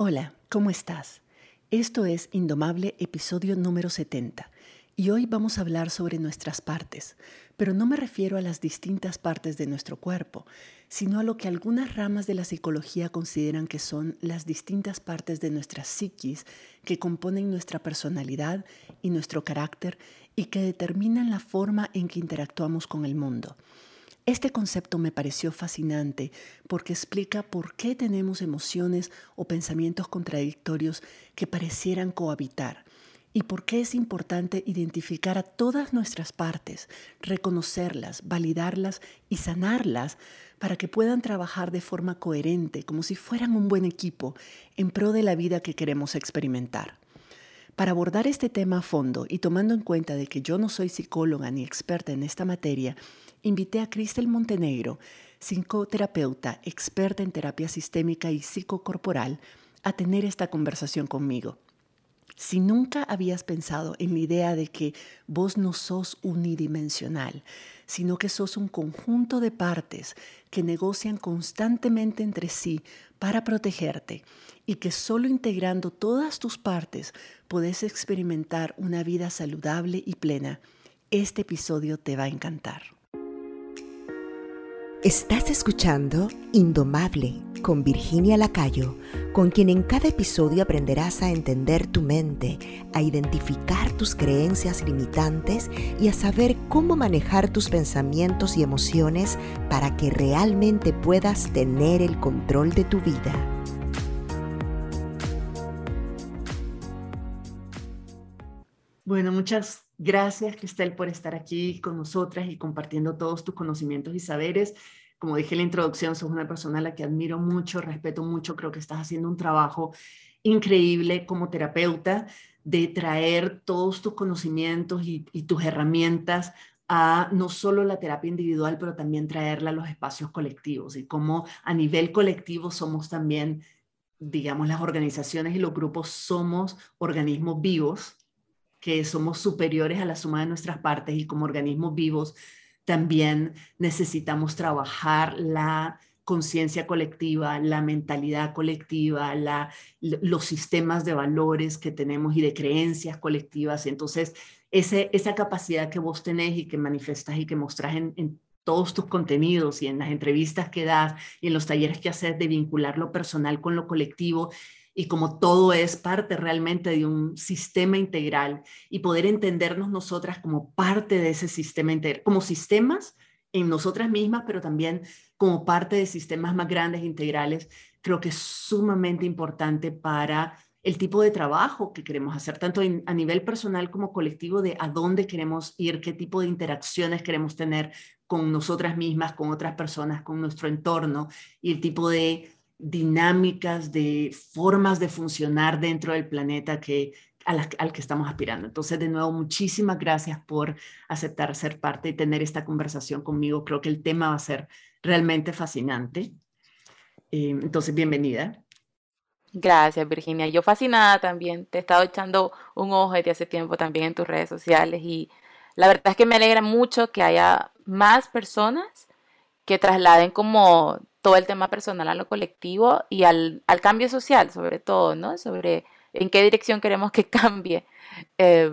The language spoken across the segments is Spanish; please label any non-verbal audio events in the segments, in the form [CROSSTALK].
Hola, ¿cómo estás? Esto es Indomable, episodio número 70, y hoy vamos a hablar sobre nuestras partes, pero no me refiero a las distintas partes de nuestro cuerpo, sino a lo que algunas ramas de la psicología consideran que son las distintas partes de nuestra psiquis que componen nuestra personalidad y nuestro carácter y que determinan la forma en que interactuamos con el mundo. Este concepto me pareció fascinante porque explica por qué tenemos emociones o pensamientos contradictorios que parecieran cohabitar y por qué es importante identificar a todas nuestras partes, reconocerlas, validarlas y sanarlas para que puedan trabajar de forma coherente, como si fueran un buen equipo, en pro de la vida que queremos experimentar. Para abordar este tema a fondo y tomando en cuenta de que yo no soy psicóloga ni experta en esta materia, invité a Cristel Montenegro, psicoterapeuta, experta en terapia sistémica y psicocorporal, a tener esta conversación conmigo. Si nunca habías pensado en la idea de que vos no sos unidimensional, sino que sos un conjunto de partes que negocian constantemente entre sí para protegerte y que solo integrando todas tus partes podés experimentar una vida saludable y plena, este episodio te va a encantar. Estás escuchando Indomable con Virginia Lacayo, con quien en cada episodio aprenderás a entender tu mente, a identificar tus creencias limitantes y a saber cómo manejar tus pensamientos y emociones para que realmente puedas tener el control de tu vida. Bueno, muchas Gracias, Cristel, por estar aquí con nosotras y compartiendo todos tus conocimientos y saberes. Como dije en la introducción, sos una persona a la que admiro mucho, respeto mucho, creo que estás haciendo un trabajo increíble como terapeuta de traer todos tus conocimientos y, tus herramientas a no solo la terapia individual, pero también traerla a los espacios colectivos y cómo a nivel colectivo somos también, digamos, las organizaciones y los grupos somos organismos vivos que somos superiores a la suma de nuestras partes y como organismos vivos también necesitamos trabajar la conciencia colectiva, la mentalidad colectiva, la, los sistemas de valores que tenemos y de creencias colectivas. Entonces, ese, esa capacidad que vos tenés y que manifestas y que mostrás en, en todos tus contenidos y en las entrevistas que das y en los talleres que haces de vincular lo personal con lo colectivo, y como todo es parte realmente de un sistema integral y poder entendernos nosotras como parte de ese sistema integral, como sistemas en nosotras mismas, pero también como parte de sistemas más grandes integrales, creo que es sumamente importante para el tipo de trabajo que queremos hacer, tanto a nivel personal como colectivo, de a dónde queremos ir, qué tipo de interacciones queremos tener con nosotras mismas, con otras personas, con nuestro entorno y el tipo de dinámicas, de formas de funcionar dentro del planeta que, al que estamos aspirando. Entonces, de nuevo, muchísimas gracias por aceptar ser parte y tener esta conversación conmigo. Creo que el tema va a ser realmente fascinante. Eh, entonces, bienvenida. Gracias, Virginia. Yo fascinada también. Te he estado echando un ojo desde hace tiempo también en tus redes sociales y la verdad es que me alegra mucho que haya más personas que trasladen como todo el tema personal a lo colectivo y al, cambio social, sobre todo, ¿no? Sobre en qué dirección queremos que [LAUGHS] cambie. Eh,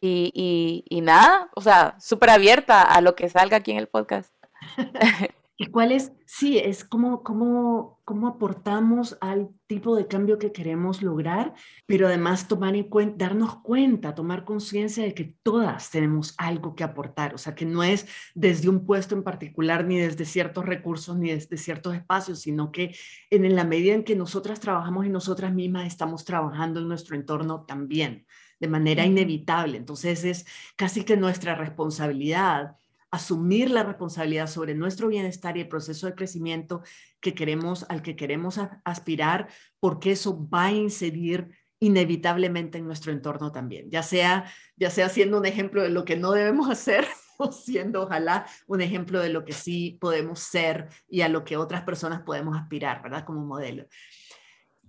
y, y, nada, o sea, súper abierta a lo que salga aquí en el podcast. [LAUGHS] ¿Y cuál es? Sí, es como, como, cómo aportamos al tipo de cambio que queremos lograr, pero además tomar en cuenta, darnos cuenta, tomar conciencia de que todas tenemos algo que aportar, o sea, que no es desde un puesto en particular, ni desde ciertos recursos, ni desde ciertos espacios, sino que en la medida en que nosotras trabajamos y nosotras mismas estamos trabajando en nuestro entorno también, de manera inevitable. Entonces es casi que nuestra responsabilidad asumir la responsabilidad sobre nuestro bienestar y el proceso de crecimiento que queremos, al que queremos aspirar, porque eso va a incidir inevitablemente en nuestro entorno también, ya sea, ya sea siendo un ejemplo de lo que no debemos hacer [LAUGHS] o siendo ojalá un ejemplo de lo que sí podemos ser y a lo que otras personas podemos aspirar, ¿verdad? Como modelo.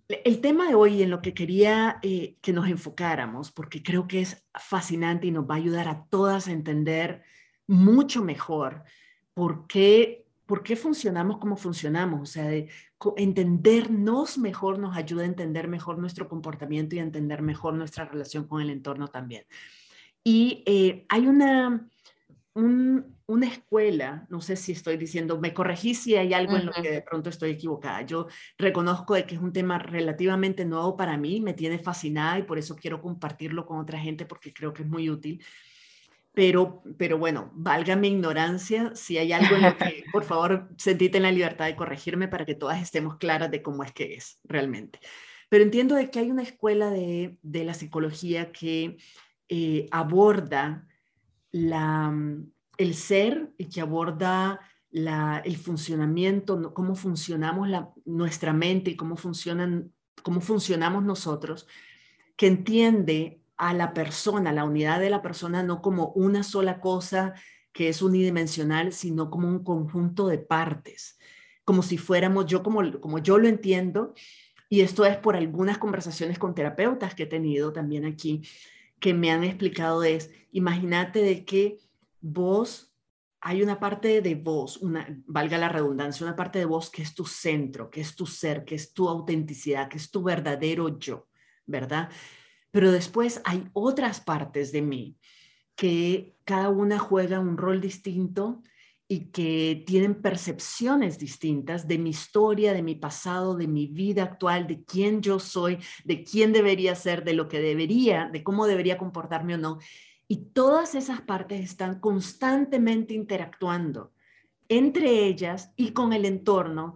El tema de hoy en lo que quería eh, que nos enfocáramos, porque creo que es fascinante y nos va a ayudar a todas a entender mucho mejor por qué, por qué funcionamos como funcionamos, o sea, entendernos mejor nos ayuda a entender mejor nuestro comportamiento y a entender mejor nuestra relación con el entorno también. Y eh, hay una, una escuela, no sé si estoy diciendo, me corregí si hay algo en lo que de pronto estoy equivocada. Yo reconozco de que es un tema relativamente nuevo para mí, me tiene fascinada y por eso quiero compartirlo con otra gente porque creo que es muy útil. Pero, pero bueno, valga mi ignorancia, si hay algo en lo que, [LAUGHS] por favor, sentite en la libertad de corregirme para que todas estemos claras de cómo es que es realmente. Pero entiendo de que hay una escuela de, de la psicología que eh, aborda la, el ser y que aborda la, el funcionamiento, cómo funcionamos la, nuestra mente y cómo, funcionan, cómo funcionamos nosotros, que entiende a la persona, la unidad de la persona, no como una sola cosa que es unidimensional, sino como un conjunto de partes, como si fuéramos yo, como, como yo lo entiendo, y esto es por algunas conversaciones con terapeutas que he tenido también aquí, que me han explicado es, imagínate de que vos, hay una parte de vos, una, valga la redundancia, una parte de vos que es tu centro, que es tu ser, que es tu autenticidad, que es tu verdadero yo, ¿verdad? Pero después hay otras partes de mí que cada una juega un rol distinto y que tienen percepciones distintas de mi historia, de mi pasado, de mi vida actual, de quién yo soy, de quién debería ser, de lo que debería, de cómo debería comportarme o no. Y todas esas partes están constantemente interactuando entre ellas y con el entorno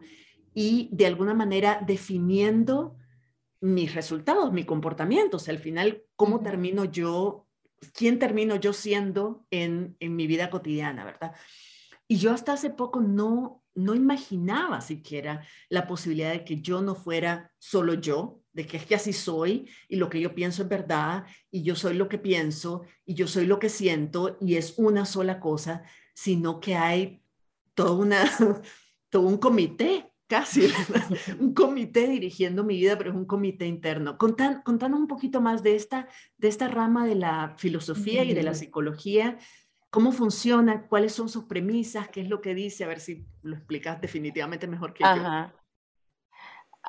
y de alguna manera definiendo mis resultados, mi comportamiento, al final, cómo termino yo, quién termino yo siendo en, en mi vida cotidiana, ¿verdad? Y yo hasta hace poco no, no imaginaba siquiera la posibilidad de que yo no fuera solo yo, de que es que así soy y lo que yo pienso es verdad y yo soy lo que pienso y yo soy lo que siento y es una sola cosa, sino que hay todo, una, [LAUGHS] todo un comité casi, [LAUGHS] un comité dirigiendo mi vida, pero es un comité interno. Contan, contanos un poquito más de esta, de esta rama de la filosofía y de la psicología, cómo funciona, cuáles son sus premisas, qué es lo que dice, a ver si lo explicas definitivamente mejor que yo.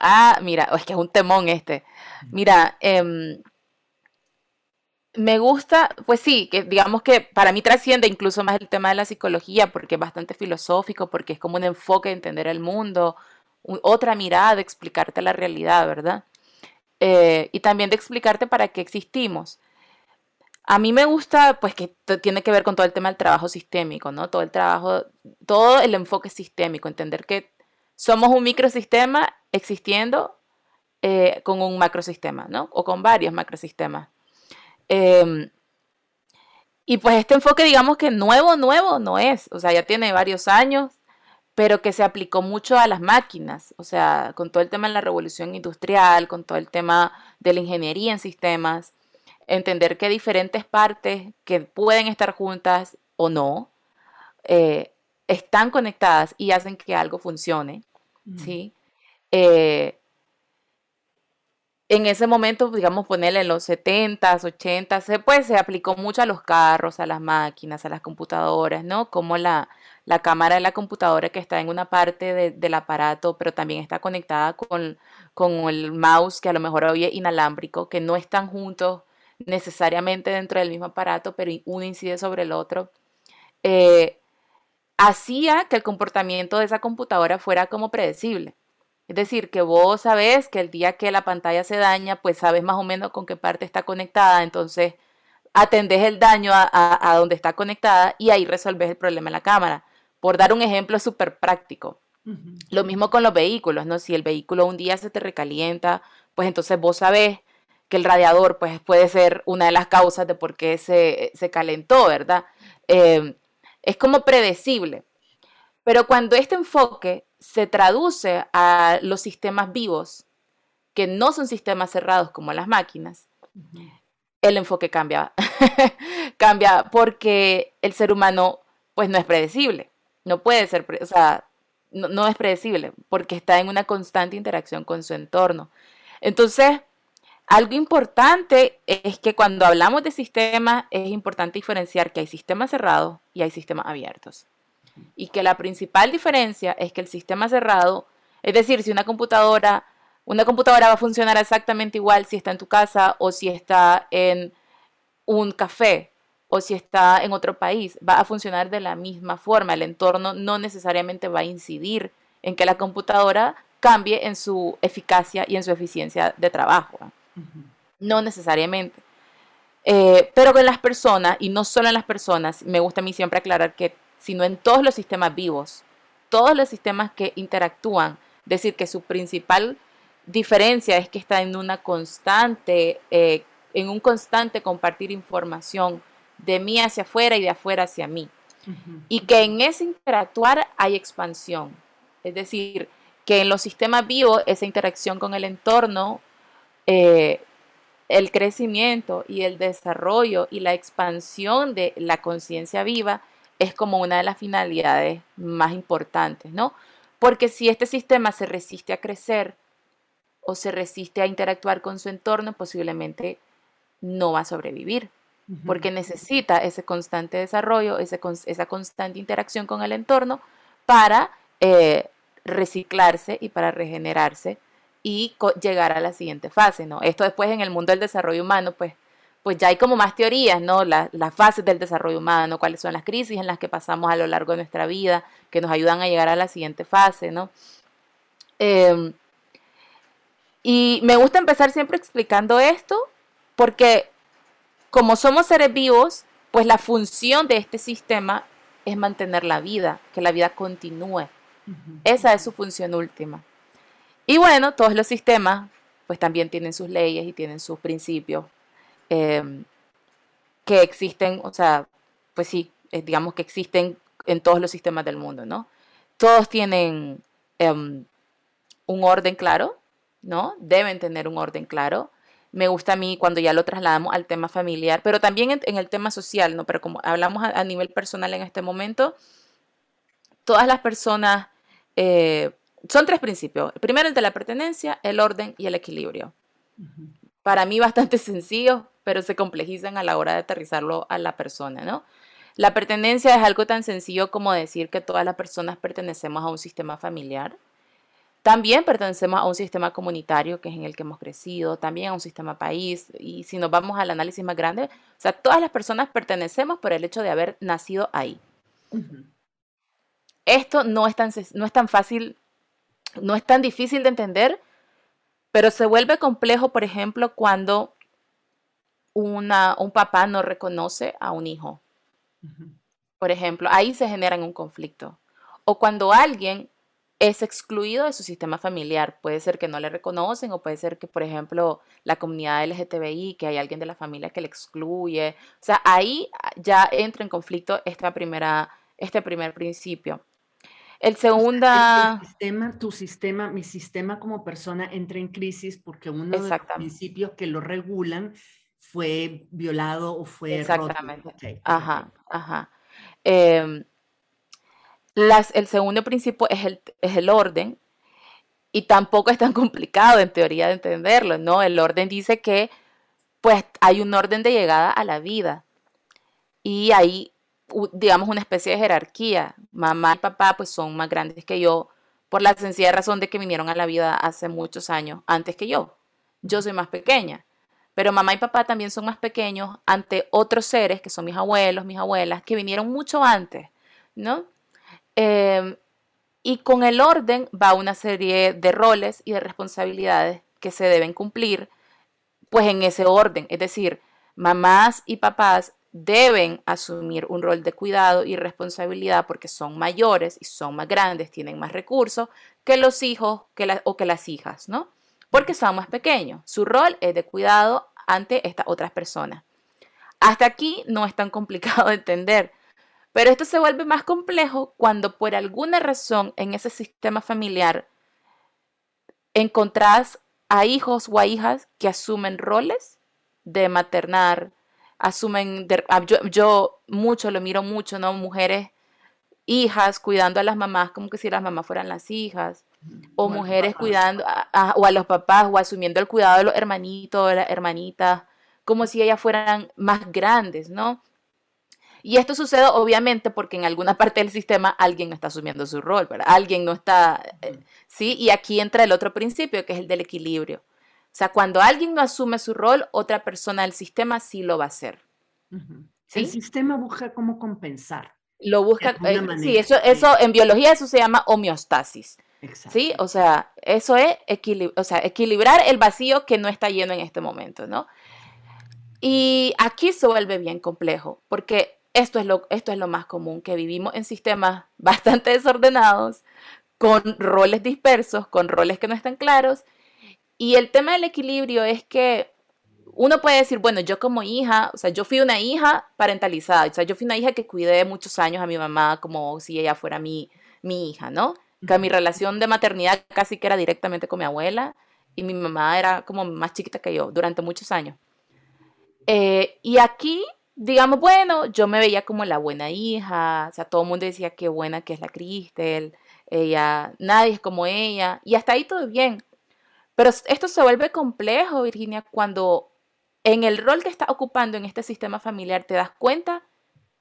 Ah, mira, es que es un temón este. Mira, em, me gusta, pues sí, que digamos que para mí trasciende incluso más el tema de la psicología porque es bastante filosófico, porque es como un enfoque de entender el mundo, otra mirada de explicarte la realidad, ¿verdad? Eh, y también de explicarte para qué existimos. A mí me gusta, pues que tiene que ver con todo el tema del trabajo sistémico, ¿no? Todo el trabajo, todo el enfoque sistémico, entender que somos un microsistema existiendo eh, con un macrosistema, ¿no? O con varios macrosistemas. Em, y pues este enfoque, digamos que nuevo, nuevo no es, o sea, ya tiene varios años, pero que se aplicó mucho a las máquinas, o sea, con todo el tema de la revolución industrial, con todo el tema de la ingeniería en sistemas, entender que diferentes partes que pueden estar juntas o no, eh, están conectadas y hacen que algo funcione, ¿sí? Eh, en ese momento, digamos, ponerle en los 70s, 80s, pues se aplicó mucho a los carros, a las máquinas, a las computadoras, ¿no? Como la, la cámara de la computadora que está en una parte del aparato, pero también está conectada con, con el mouse, que a lo mejor hoy es inalámbrico, que no están juntos necesariamente dentro del mismo aparato, pero uno incide sobre el otro. Eh, hacía que el comportamiento de esa computadora fuera como predecible. Es decir, que vos sabés que el día que la pantalla se daña, pues sabes más o menos con qué parte está conectada, entonces atendés el daño a, donde está conectada y ahí resolves el problema en la cámara. Por dar un ejemplo súper práctico. Lo mismo con los vehículos, ¿no? Si el vehículo un día se te recalienta, pues entonces vos sabés que el radiador pues puede ser una de las causas de por qué se, calentó, ¿verdad? Eh, es como predecible. Pero cuando este enfoque se traduce a los sistemas vivos, que no son sistemas cerrados como las máquinas, el enfoque cambia. [LAUGHS] cambia porque el ser humano pues no es predecible. No puede ser, o sea, no, no, es predecible porque está en una constante interacción con su entorno. Entonces, algo importante es que cuando hablamos de sistemas es importante diferenciar que hay sistemas cerrados y hay sistemas abiertos y que la principal diferencia es que el sistema cerrado Es decir, si una computadora, una computadora va a funcionar exactamente igual si está en tu casa o si está en un café o si está en otro país, va a funcionar de la misma forma. El entorno no necesariamente va a incidir en que la computadora cambie en su eficacia y en su eficiencia de trabajo. No necesariamente. Eh, pero con las personas, y no solo en las personas, me gusta a mí siempre aclarar que, sino en todos los sistemas vivos, todos los sistemas que interactúan, decir que su principal diferencia es que está en una constante, eh, en un constante compartir información de mí hacia afuera y de afuera hacia mí. Y que en ese interactuar hay expansión. Es decir, que en los sistemas vivos esa interacción con el entorno, eh, el crecimiento y el desarrollo y la expansión de la conciencia viva es como una de las finalidades más importantes, ¿no? Porque si este sistema se resiste a crecer o se resiste a interactuar con su entorno, posiblemente no va a sobrevivir, porque necesita ese constante desarrollo, esa constante interacción con el entorno para eh, reciclarse y para regenerarse y llegar a la siguiente fase, ¿no? Esto después en el mundo del desarrollo humano, pues, pues ya hay como más teorías, ¿no? las fases del desarrollo humano, cuáles son las crisis en las que pasamos a lo largo de nuestra vida, que nos ayudan a llegar a la siguiente fase, ¿no? Em, y me gusta empezar siempre explicando esto, porque como somos seres vivos, pues la función de este sistema es mantener la vida, que la vida continúe. Esa es su función última. Y bueno, todos los sistemas pues también tienen sus leyes y tienen sus principios em, que existen, o sea, pues sí, eh, digamos que existen en todos los sistemas del mundo, ¿no? Todos tienen em, un orden claro, ¿no? Deben tener un orden claro. Me gusta a mí cuando ya lo trasladamos al tema familiar, pero también en, el tema social, ¿no? Pero como hablamos a, nivel personal en este momento, todas las personas eh, son tres principios. El primero, el de la pertenencia, el orden y el equilibrio. Para mí bastante [LAUGHS] sencillo, pero se complejizan a la hora de aterrizarlo a la persona, ¿no? La pertenencia es algo tan sencillo como decir que todas las personas pertenecemos a un sistema familiar. También pertenecemos a un sistema comunitario que es en el que hemos crecido, también a un sistema país. Y si nos vamos al análisis más grande, o sea, todas las personas pertenecemos por el hecho de haber nacido ahí. Esto no es, tan, no es tan fácil, no es tan difícil de entender, pero se vuelve complejo, por ejemplo, cuando una, un papá no reconoce a un hijo. Por ejemplo, ahí se genera un conflicto. O cuando alguien es excluido de su sistema familiar. Puede ser que no le reconocen o puede ser que, por ejemplo, la comunidad LGTBI, que hay alguien de la familia que le excluye. O sea, ahí ya entra en conflicto esta primera, este primer principio. El segundo... sistema, tu sistema, mi sistema como persona entra en crisis porque uno de los principios que lo regulan fue violado o fue Exactamente. Ajá, ajá. Em, las, el segundo principio es el, es el orden y tampoco es tan [LAUGHS] complicado en teoría de entenderlo, ¿no? El orden dice que pues hay un orden de llegada a la vida y hay digamos, una especie de jerarquía. Mamá y papá pues son más grandes que yo por la sencilla razón de que vinieron a la vida hace muchos años antes que yo. Yo soy más pequeña, pero mamá y papá también son más pequeños ante otros seres que son mis abuelos, mis abuelas, que vinieron mucho antes, ¿no? Em, y con el orden va una serie de roles y de responsabilidades que se deben cumplir, pues en ese orden. Es decir, mamás y papás deben asumir un rol de cuidado y responsabilidad porque son mayores y son más grandes, tienen más recursos que los hijos que o que las hijas, ¿no? Porque son más pequeños. Su rol es de cuidado ante estas otras personas. Hasta aquí no es tan complicado de entender, pero esto se vuelve más complejo cuando por alguna razón en ese sistema familiar encontrás a hijos o a hijas que asumen roles de maternar, asumen, ah, yo, mucho, lo miro mucho, ¿no? Mujeres, hijas cuidando a las mamás como que si las mamás fueran las hijas, o mujeres cuidando, a, o a los papás, o asumiendo el cuidado de los hermanitos, de las hermanitas, como si ellas fueran más grandes, ¿no? Y esto sucede obviamente porque en alguna parte del sistema alguien no está asumiendo su rol, ¿verdad? Alguien no está, eh, ¿sí? Y aquí entra el otro principio, que es el del equilibrio. O sea, cuando alguien no asume su rol, otra persona del sistema sí lo va a hacer. El sistema busca cómo compensar. Lo busca, eh, sí, eso, eso en biología eso se llama homeostasis. ¿Sí? O sea, eso es o sea, equilibrar el vacío que no está lleno en este momento, ¿no? Y aquí se vuelve bien complejo, porque esto es lo, esto es lo más común, que vivimos en sistemas [LAUGHS] bastante desordenados, con roles dispersos, con roles que no están claros. Y el tema del equilibrio es que uno puede decir, bueno, yo como hija, o sea, yo fui una hija parentalizada, o sea, yo fui una hija que cuidé muchos años a mi mamá como si ella fuera mi, mi hija, ¿no? Que mi relación de maternidad casi que era directamente con mi abuela y mi mamá era como más chiquita que yo durante muchos años. Eh, y aquí, digamos, bueno, yo me veía como la buena hija, o sea, todo el mundo decía qué buena que es la Cristel, ella, nadie es como ella, y hasta ahí todo bien. Pero esto se vuelve complejo, Virginia, cuando en el rol que estás ocupando en este sistema familiar te das cuenta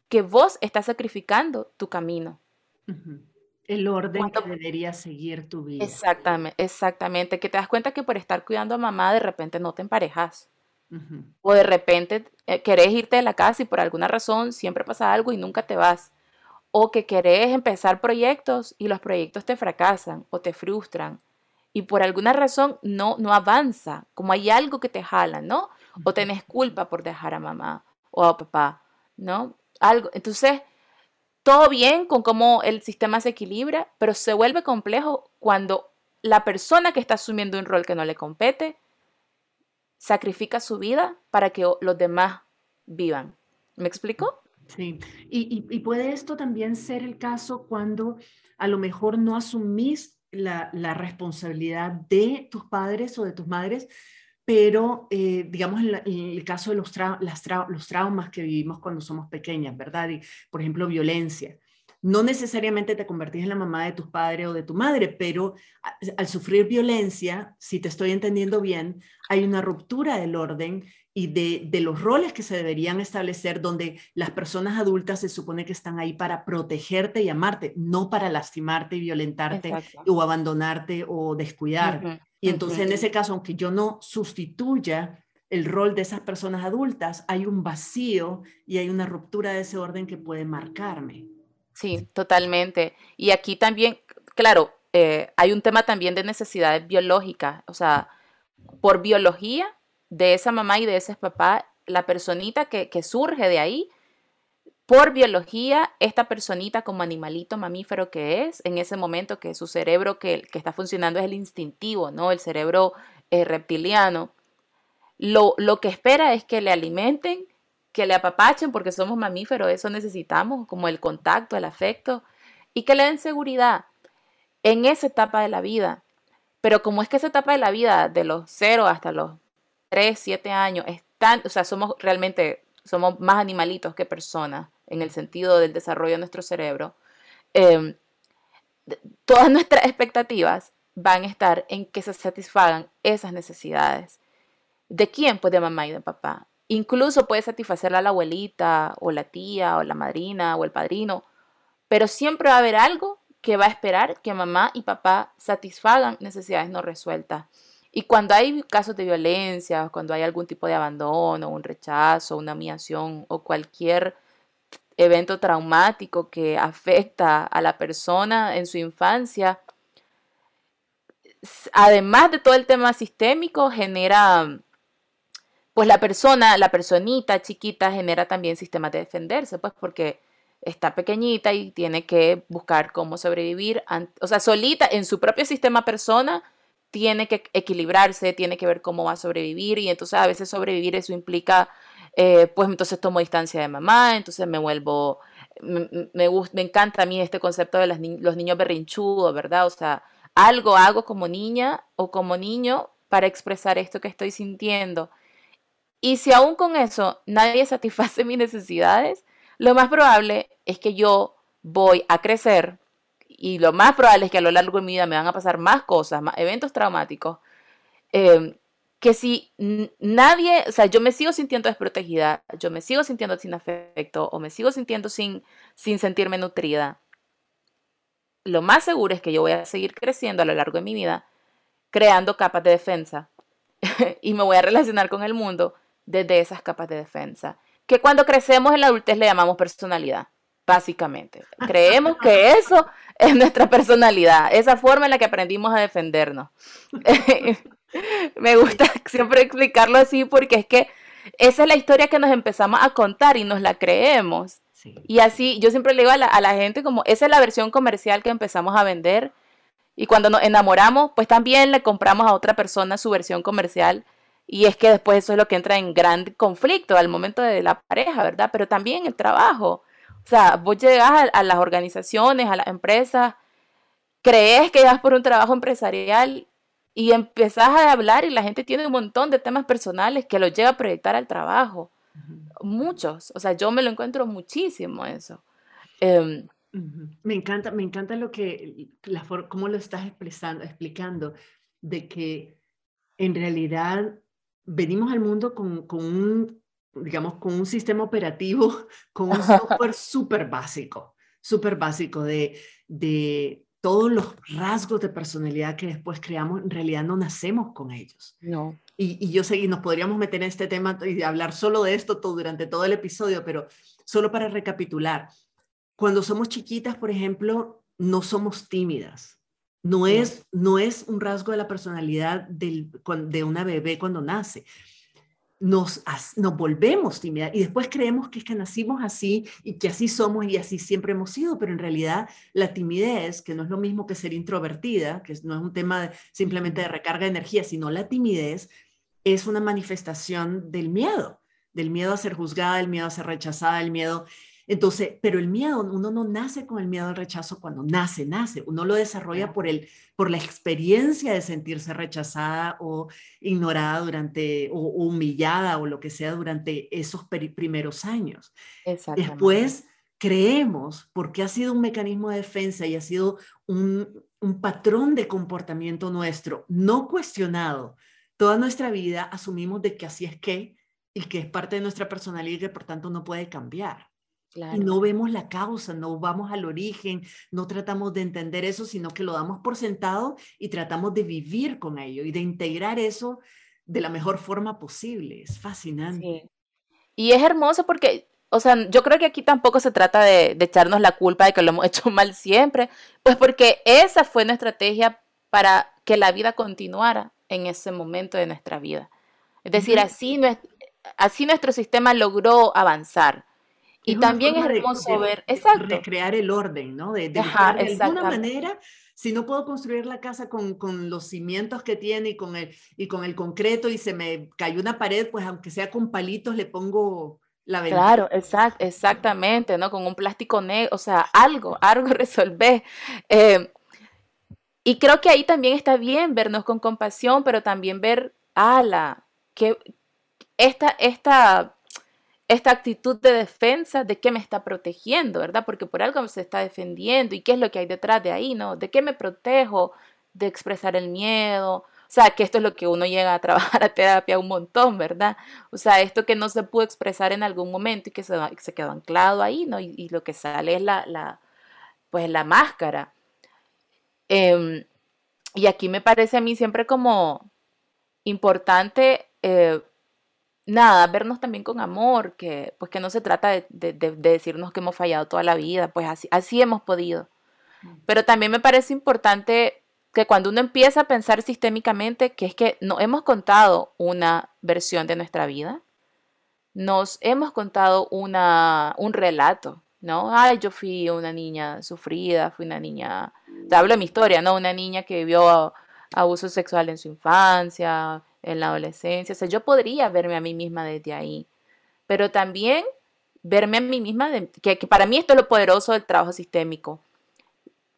que vos estás sacrificando tu camino. El orden que debería seguir tu vida. Exactamente, exactamente. Que te das cuenta que por estar cuidando a mamá de repente no te emparejas. O de repente eh, querés irte de la casa y por alguna razón siempre pasa algo y nunca te vas. O que querés empezar proyectos y los proyectos te fracasan o te frustran y por alguna razón no, no avanza, como hay algo que te jala, ¿no? O tenés culpa por dejar a mamá o a papá, ¿no? Algo. Entonces, todo bien con cómo el sistema se equilibra, pero se vuelve complejo cuando la persona que está asumiendo un rol que no le compete sacrifica su vida para que los demás vivan. ¿Me explico? Sí, y, puede esto también ser el caso cuando a lo mejor no asumís la, responsabilidad de tus padres o de tus madres, pero eh, digamos en, el caso de los, los traumas que vivimos cuando somos pequeñas, ¿verdad? Y, por ejemplo, violencia. No necesariamente te convertís en la mamá de tus padres o de tu madre, pero al sufrir violencia, si te estoy entendiendo bien, hay una ruptura del orden y de, los roles que se deberían establecer donde las personas adultas se supone que están ahí para protegerte y amarte, no para lastimarte y violentarte o abandonarte o descuidar. Y entonces en ese caso, aunque yo no sustituya el rol de esas personas adultas, hay un vacío y hay una ruptura de ese orden que puede marcarme. Sí, totalmente. Y aquí también, claro, eh, hay un tema también de necesidades biológicas, o sea, por biología de esa mamá y de ese papá, la personita que, surge de ahí, por biología, esta personita como animalito mamífero que es, en ese momento que su cerebro que, está funcionando es el instintivo, ¿no? El cerebro eh, reptiliano, lo, lo, que espera es que le alimenten, que le apapachen, porque somos mamíferos, eso necesitamos, como el contacto, el afecto, y que le den seguridad en esa etapa de la vida. Pero como es que esa etapa de la vida, de los cero hasta los 3, 7 años, están, o sea, somos realmente, somos más animalitos que personas en el sentido del desarrollo de nuestro cerebro, em, todas [LAUGHS] nuestras expectativas van a estar en que se satisfagan esas necesidades. ¿De quién? Pues de mamá y de papá. Incluso puede satisfacerla la abuelita o la tía o la madrina o el padrino, pero siempre va a haber algo que va a esperar que mamá y papá satisfagan necesidades no resueltas. Y cuando hay casos de violencia, cuando hay algún tipo de abandono, un rechazo, una humillación o cualquier evento traumático que afecta a la persona en su infancia, además de todo el tema sistémico, genera, pues la persona, la personita chiquita genera también sistemas de defenderse, pues porque está pequeñita y tiene que buscar cómo sobrevivir, o sea, solita en su propio sistema persona tiene que equilibrarse, tiene que ver cómo va a sobrevivir y entonces a veces sobrevivir eso implica, eh, pues entonces tomo distancia de mamá, entonces me vuelvo, me, me, me encanta a mí este concepto de los niños berrinchudos, ¿verdad? O sea, algo hago como niña o como niño para expresar esto que estoy sintiendo. Y si aún con eso nadie [LAUGHS] satisface mis necesidades, lo más probable es que yo voy a crecer y lo más probable es que a lo largo de mi vida me van a pasar más cosas, más eventos traumáticos, em, que si nadie, o sea, yo me sigo sintiendo desprotegida, yo me sigo sintiendo sin afecto o me sigo sintiendo sin, sin sentirme nutrida, lo más seguro es que yo voy a seguir creciendo a lo largo de mi vida creando capas de defensa [LAUGHS] y me voy a relacionar con el mundo desde esas capas de defensa, que cuando crecemos en la adultez le llamamos personalidad, básicamente. [LAUGHS] Creemos que eso es nuestra personalidad, esa forma en la que aprendimos a defendernos. [LAUGHS] [LAUGHS] me gusta [LAUGHS] siempre explicarlo así porque es que esa es la historia que nos empezamos a contar y nos la creemos. Y así, yo siempre le digo a la, a la gente como, esa es la versión comercial que empezamos a vender y cuando nos enamoramos, pues también le compramos a otra persona su versión comercial. Y es que después eso es lo que entra en gran conflicto al momento de la pareja, ¿verdad? Pero también el trabajo. O sea, vos llegas a, las organizaciones, a las empresas, crees que vas por un trabajo empresarial y empezás a hablar y la gente tiene un montón de temas personales que lo llega a proyectar al trabajo. Muchos. O sea, yo me lo encuentro muchísimo eso. Em, me encanta, me encanta lo que, la cómo lo estás expresando, explicando, de que en realidad venimos al mundo con, con un, digamos, con un sistema operativo, [LAUGHS] con un software [LAUGHS] súper básico, súper básico de, de todos los rasgos de personalidad que después creamos, en realidad no nacemos con ellos. No. Y, y yo sé, y nos podríamos meter en este tema y hablar solo de esto todo, durante todo el episodio, pero solo para recapitular, cuando somos chiquitas, por ejemplo, no somos tímidas. No es, no es un rasgo de la personalidad del, de una bebé cuando nace. Nos, nos volvemos tímidas y después creemos que es que nacimos así y que así somos y así siempre hemos sido, pero en realidad la timidez, que no es lo mismo que ser introvertida, que no es un tema simplemente de recarga de energía, sino la timidez es una manifestación del miedo, del miedo a ser juzgada, del miedo a ser rechazada, del miedo entonces, pero el miedo, uno no nace con el miedo al rechazo cuando nace, nace, uno lo desarrolla por, el, por la experiencia de sentirse rechazada o ignorada durante, o, humillada o lo que sea durante esos primeros años. Después creemos, porque ha sido un mecanismo de defensa y ha sido un, un patrón de comportamiento nuestro, no cuestionado, toda nuestra vida asumimos de que así es que y que es parte de nuestra personalidad y que por tanto no puede cambiar. Y no vemos la causa, no vamos al origen, no tratamos de entender eso, sino que lo damos por sentado y tratamos de vivir con ello y de integrar eso de la mejor forma posible. Es fascinante. Y es hermoso porque, o sea, yo creo que aquí tampoco se trata de, de echarnos la culpa de que lo hemos [LAUGHS] hecho mal siempre, pues porque esa fue nuestra estrategia para que la vida continuara en ese momento de nuestra vida. Es decir, así, así nuestro sistema logró avanzar. Y también es hermoso ver, exacto. Recrear el orden, ¿no? De, de, alguna manera, si no puedo construir la casa con, con, los cimientos que tiene y con, el, y con el concreto y se me cayó una pared, pues aunque sea con palitos le pongo la ventana. Claro, exact, exactamente, ¿no? Con un plástico negro, o sea, algo, [LAUGHS] algo resolver. Eh, y creo que ahí también está bien vernos con compasión, pero también ver, ala, que esta, esta esta actitud de defensa, de qué me está protegiendo, ¿verdad? Porque por algo se está defendiendo y qué es lo que hay detrás de ahí, ¿no? ¿De qué me protejo? De expresar el miedo. O sea, que esto es lo que uno llega a trabajar a terapia un montón, ¿verdad? O sea, esto que no se pudo expresar en algún momento y que se, se quedó anclado ahí, ¿no? Y, lo que sale es la, pues la máscara. Em, y aquí me parece a mí siempre como importante eh, nada, vernos también con amor, que pues que no se trata de, decirnos que hemos fallado toda la vida, pues así, así hemos podido. Mm. Pero también me parece importante que cuando uno empieza a pensar sistémicamente, que es que no hemos contado una versión de nuestra vida, nos hemos contado una, un relato, ¿no? Ay, yo fui una niña sufrida, fui una niña, te hablo de mi historia, ¿no? Una niña que vivió abuso sexual en su infancia, en la adolescencia. O sea, yo podría verme a mí misma desde ahí, pero también verme a mí misma, que, para mí esto es lo poderoso del trabajo sistémico,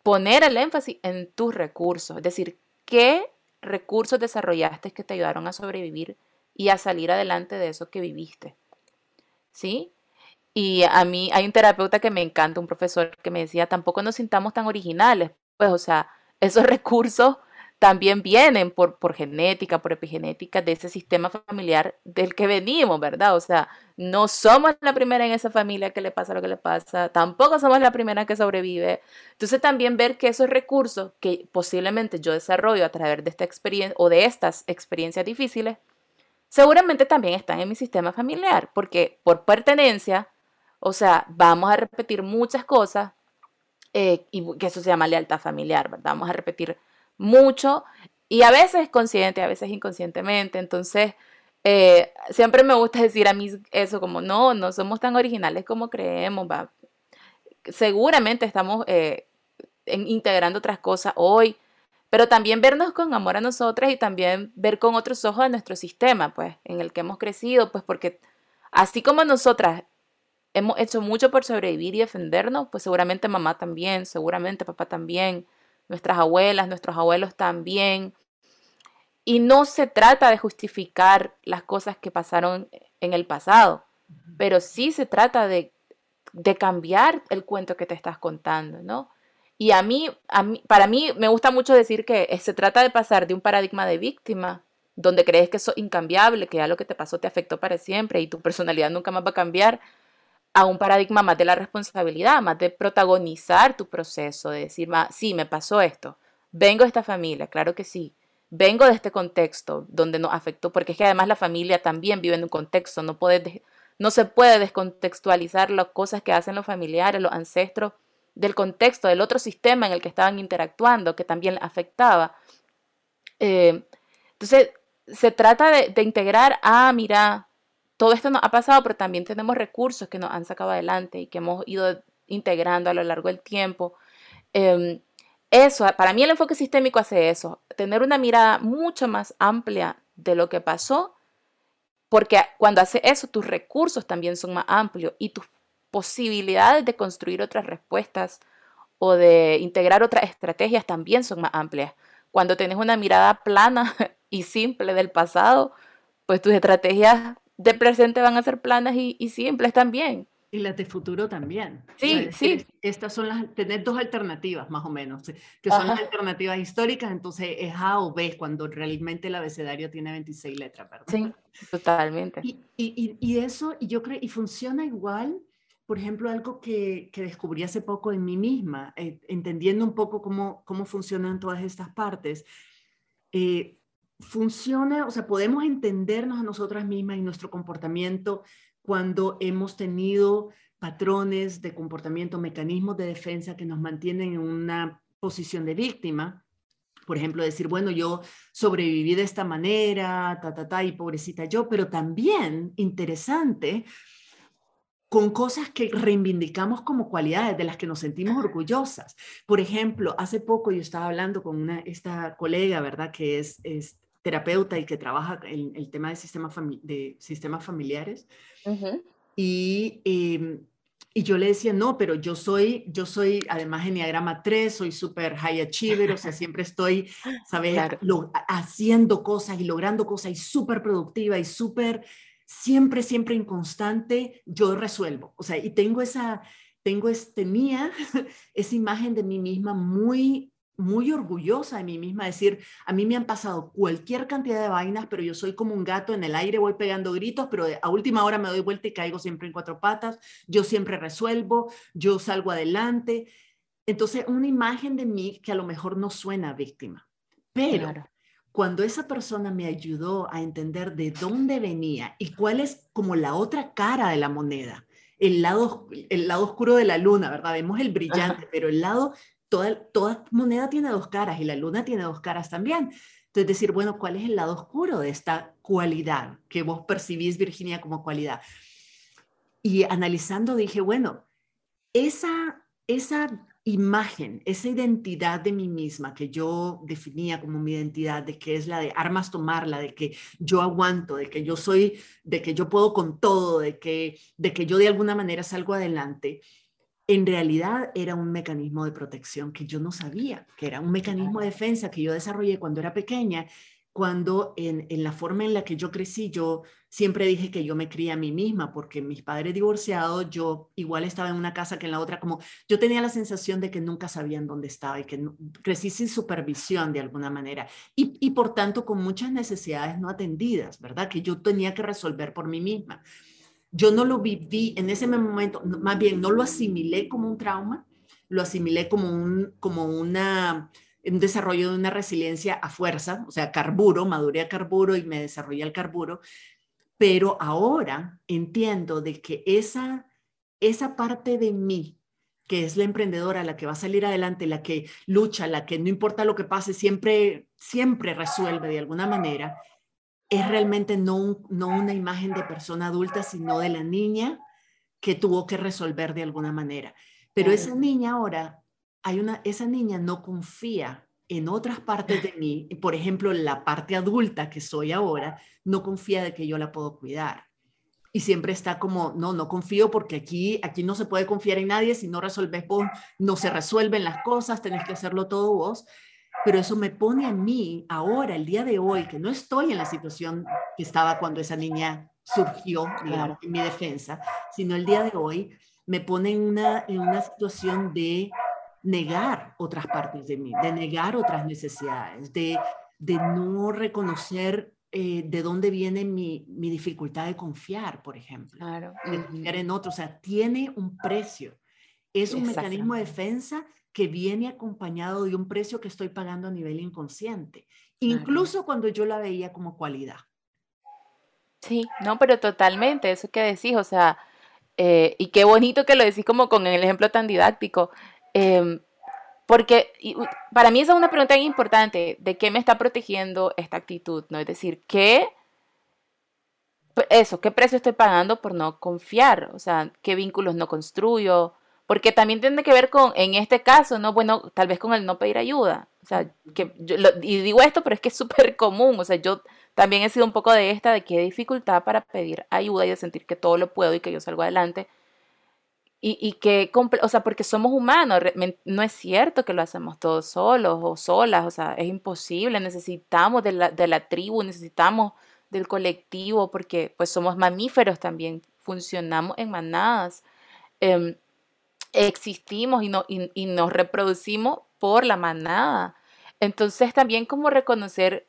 poner el énfasis en tus recursos, es decir, qué recursos desarrollaste que te ayudaron a sobrevivir y a salir adelante de eso que viviste. ¿Sí? Y a mí hay un terapeuta que me encanta, un profesor que me decía, tampoco nos sintamos tan originales. Pues, o sea, esos [LAUGHS] recursos también vienen por, por genética, por epigenética de ese sistema familiar del que venimos, ¿verdad? O sea, no somos la primera en esa familia que le pasa lo que le pasa, tampoco somos la primera que sobrevive. Entonces también ver que esos recursos que posiblemente yo desarrollo a través de esta experiencia o de estas experiencias difíciles, seguramente también están en mi sistema familiar, porque por pertenencia, o sea, vamos a repetir muchas cosas eh, y que eso se llama lealtad familiar, ¿verdad? Vamos a repetir mucho y a veces consciente, a veces inconscientemente. Entonces, eh, siempre me gusta decir a mí eso como, no, no somos tan originales como creemos, va. Seguramente estamos eh, integrando otras cosas hoy, pero también vernos con amor a nosotras y también ver con otros ojos a nuestro sistema, pues, en el que hemos crecido, pues porque así como nosotras hemos hecho mucho por sobrevivir y defendernos, pues seguramente mamá también, seguramente papá también, nuestras abuelas, nuestros abuelos también. Y no se trata de justificar las cosas que pasaron en el pasado, pero sí se trata de, cambiar el cuento que te estás contando, ¿no? Y a mí, a mí, para mí me gusta mucho decir que se trata de pasar de un paradigma de víctima, donde crees que eso es incambiable, que ya lo que te pasó te afectó para siempre y tu personalidad nunca más va a cambiar, a un paradigma más de la responsabilidad, más de protagonizar tu proceso, de decir, sí, me pasó esto, vengo de esta familia, claro que sí, vengo de este contexto donde nos afectó, porque es que además la familia también vive en un contexto, no, se puede descontextualizar las cosas que hacen los familiares, los ancestros, del contexto, del otro sistema en el que estaban interactuando, que también afectaba. Eh, entonces, se trata de, de integrar, ah, mira, todo esto nos ha pasado, pero también tenemos recursos que nos han sacado adelante y que hemos ido integrando a lo largo del tiempo. Em, eso, para mí el enfoque sistémico hace eso, tener una mirada mucho más amplia de lo que pasó, porque cuando hace eso, tus recursos también son más amplios y tus posibilidades de construir otras respuestas o de integrar otras estrategias también son más amplias. Cuando tienes una mirada plana [LAUGHS] y simple del pasado, pues tus estrategias de presente van a ser planas y, simples también. Y las de futuro también. Sí, sí. Estas son las, tener dos alternativas más o menos, que son las alternativas históricas, entonces es A o B, cuando realmente el abecedario tiene 26 letras, ¿verdad? Sí, totalmente. Y, y, y eso, y yo creo, y funciona igual, por ejemplo, algo que, que descubrí hace poco en mí misma, eh, entendiendo un poco cómo, cómo funcionan todas estas partes. Eh, funciona, o sea, podemos entendernos a nosotras mismas y nuestro comportamiento cuando hemos tenido patrones de comportamiento, mecanismos de defensa que nos mantienen en una posición de víctima. Por ejemplo, decir, bueno, yo sobreviví de esta manera, ta, ta, ta, y pobrecita yo, pero también interesante con cosas que reivindicamos como cualidades de las que nos sentimos orgullosas. Por ejemplo, hace poco yo estaba hablando con una, esta colega, ¿verdad? Que es, es terapeuta y que trabaja en el tema de, sistema de sistemas familiares. y, em, y, yo le decía, no, pero yo soy, yo soy además Enneagrama 3, soy súper high achiever, o sea, siempre estoy, [LAUGHS] ¿sabes? haciendo cosas y logrando cosas y súper productiva y súper, siempre, siempre inconstante, yo resuelvo. O sea, y tengo esa, tengo, tenía [LAUGHS] esa imagen de mí misma muy muy orgullosa de mí misma, decir, a mí me han pasado cualquier cantidad de vainas, pero yo soy como un gato en el aire, voy pegando gritos, pero a última hora me doy vuelta y caigo siempre en cuatro patas, yo siempre resuelvo, yo salgo adelante. Entonces, una imagen de mí que a lo mejor no suena víctima, pero cuando esa persona me ayudó a entender de dónde venía y cuál es como la otra cara de la moneda, el lado, el lado oscuro de la luna, ¿verdad? Vemos el brillante, pero el lado toda, moneda tiene dos caras y la luna tiene dos caras también. Entonces, decir, bueno, ¿cuál es el lado oscuro de esta cualidad que vos percibís, Virginia, como cualidad? Y analizando dije, bueno, esa, esa imagen, esa identidad de mí misma que yo definía como mi identidad, de que es la de armas tomarla, de que yo aguanto, de que yo soy, de que yo puedo con todo, de que, de que yo de alguna manera salgo adelante, en realidad era un mecanismo de protección que yo no sabía, que era un mecanismo de defensa que yo desarrollé cuando era pequeña, cuando en, la forma en la que yo crecí, yo siempre dije que yo me crié a mí misma, porque mis padres divorciados, yo igual estaba en una casa que en la otra, como yo tenía la sensación de que nunca sabían dónde estaba y que crecí sin supervisión de alguna manera y, y por tanto con muchas necesidades no atendidas, ¿verdad? Que yo tenía que resolver por mí misma. Yo no lo viví en ese momento, más bien no lo asimilé como un trauma, lo asimilé como, un, como un desarrollo de una resiliencia a fuerza, o sea, carburo, maduré a carburo y me desarrollé el carburo, pero ahora entiendo de que esa, esa parte de mí, que es la emprendedora, la que va a salir adelante, la que lucha, la que no importa lo que pase, siempre, siempre resuelve de alguna manera, es realmente no, no una imagen de persona adulta, sino de la niña que tuvo que resolver de alguna manera. Pero esa niña ahora hay una, esa niña no confía en otras partes de mí, por ejemplo, la parte adulta que soy ahora, no confía de que yo la puedo cuidar. Y siempre está como, no, no confío porque aquí, aquí no se puede confiar en nadie, si no resuelves vos, no se resuelven las cosas, tenés que hacerlo todo vos. Pero eso me pone a mí ahora, el día de hoy, que no estoy en la situación que estaba cuando esa niña surgió, digamos, en mi defensa, sino el día de hoy me pone en una, en una situación de negar otras partes de mí, de negar otras necesidades, de, de no reconocer eh, de dónde viene mi, mi, dificultad de confiar, por ejemplo. Claro. De confiar en otros. O sea, tiene un precio. Es un mecanismo de defensa que viene acompañado de un precio que estoy pagando a nivel inconsciente, incluso cuando yo la veía como cualidad. Sí, no, pero totalmente, eso que decís, o sea, eh, y qué bonito que lo decís como con el ejemplo tan didáctico. Em, porque para mí esa es una pregunta importante, ¿de qué me está protegiendo esta actitud? ¿no? Es decir, ¿qué, eso, qué precio estoy pagando por no confiar? O sea, ¿qué vínculos no construyo? Porque también tiene que ver con, en este caso, ¿no? Bueno, tal vez con el no pedir ayuda. O sea, que yo, y digo esto, pero es que es súper [LAUGHS] común. O sea, yo también he sido un poco de esta, de qué dificultad para pedir ayuda y de sentir que todo lo puedo y que yo salgo adelante y, y que, o sea, porque somos humanos, no es cierto que lo hacemos todos solos o solas, o sea, es imposible, necesitamos de la, de la tribu, necesitamos del colectivo, porque pues somos mamíferos también, funcionamos en manadas, em, existimos y, no, y, nos reproducimos por la manada. Entonces también como reconocer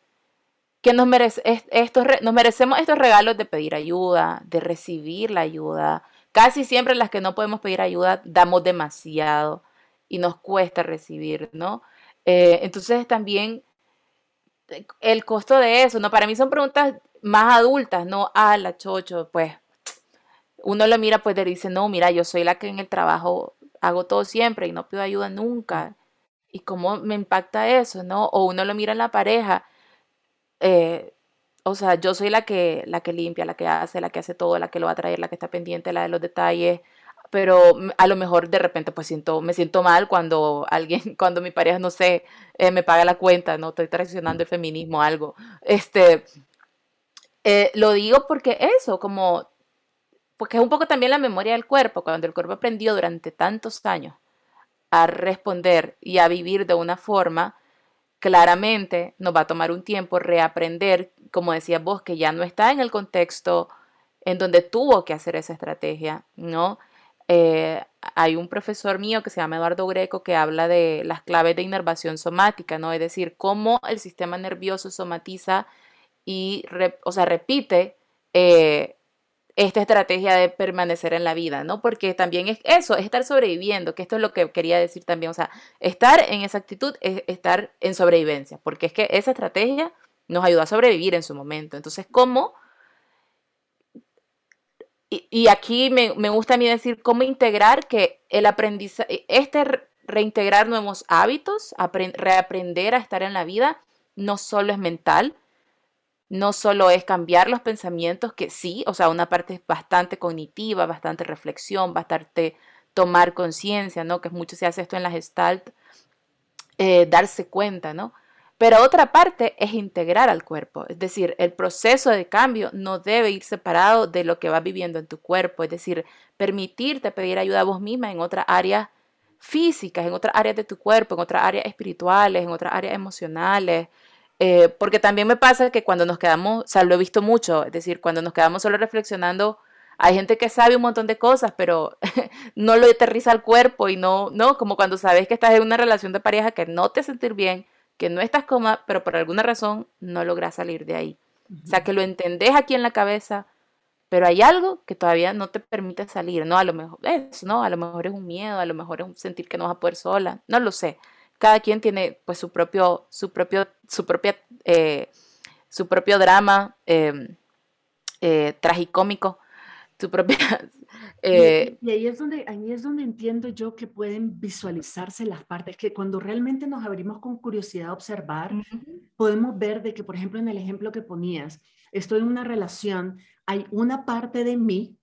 que nos, merece, estos, nos merecemos estos regalos de pedir ayuda, de recibir la ayuda, Casi siempre las que no podemos pedir ayuda damos demasiado y nos cuesta recibir, ¿no? Eh, entonces también eh, el costo de eso, ¿no? Para mí son preguntas más adultas, ¿no? Ah, la chocho, pues uno lo mira, pues le dice, no, mira, yo soy la que en el trabajo hago todo siempre y no pido ayuda nunca. ¿Y cómo me impacta eso, no? O uno lo mira en la pareja, eh, o sea, yo soy la que, la que limpia, la que hace, la que hace todo, la que lo va a traer, la que está pendiente, la de los detalles, pero a lo mejor de repente pues siento, me siento mal cuando alguien, [LAUGHS] cuando mi pareja, no sé, eh, me paga la cuenta, no estoy traicionando el feminismo, algo. Este, eh, lo digo porque eso, como, porque es un poco también la memoria del cuerpo, cuando el cuerpo aprendió durante tantos años a responder y a vivir de una forma, claramente nos va a tomar un tiempo reaprender, como decías vos, que ya no está en el contexto en donde tuvo que hacer esa estrategia, ¿no? Eh, hay un profesor mío que se llama Eduardo Greco que habla de las claves de inervación somática, ¿no? Es decir, cómo el sistema nervioso somatiza y, o sea, repite eh, esta estrategia de permanecer en la vida, ¿no? Porque también es eso, es estar sobreviviendo, que esto es lo que quería decir también, o sea, estar en esa actitud es estar en sobrevivencia, porque es que esa estrategia nos ayudó a sobrevivir en su momento. Entonces, ¿cómo? Y, aquí me, gusta a mí decir cómo integrar que el aprendizaje, este reintegrar nuevos hábitos, reaprender a estar en la vida, no solo es mental, no solo es cambiar los pensamientos, que sí, o sea, una parte es bastante cognitiva, bastante reflexión, bastante tomar conciencia, ¿no? Que mucho se hace esto en la gestalt, eh, darse cuenta, ¿no? Pero otra parte es integrar al cuerpo, es decir, el proceso de cambio no debe ir separado de lo que vas viviendo en tu cuerpo, es decir, permitirte pedir ayuda a vos misma en otras áreas físicas, en otras áreas de tu cuerpo, en otras áreas espirituales, en otras áreas emocionales, Eh, porque también me pasa que cuando nos quedamos, o sea, lo he visto mucho, es decir, cuando nos quedamos solo reflexionando, hay gente que sabe un montón de cosas, pero [LAUGHS] no lo aterriza al cuerpo y no, no, como cuando sabes que estás en una relación de pareja que no te sentir bien, que no estás cómoda, pero por alguna razón no logras salir de ahí. O sea, que lo entendés aquí en la cabeza, pero hay algo que todavía no te permite salir, ¿no? A lo mejor es, ¿no? A lo mejor es un miedo, a lo mejor es un sentir que no vas a poder sola, no lo sé. Cada quien tiene pues su propio, su propio, su propia, eh, su propio drama em, eh, tragicómico, su propia [LAUGHS] eh, y, ahí, es donde, ahí es donde entiendo yo que pueden visualizarse las partes, que cuando realmente nos abrimos con curiosidad a observar, podemos ver de que, por ejemplo, en el ejemplo que ponías, estoy en una relación, hay una parte de mí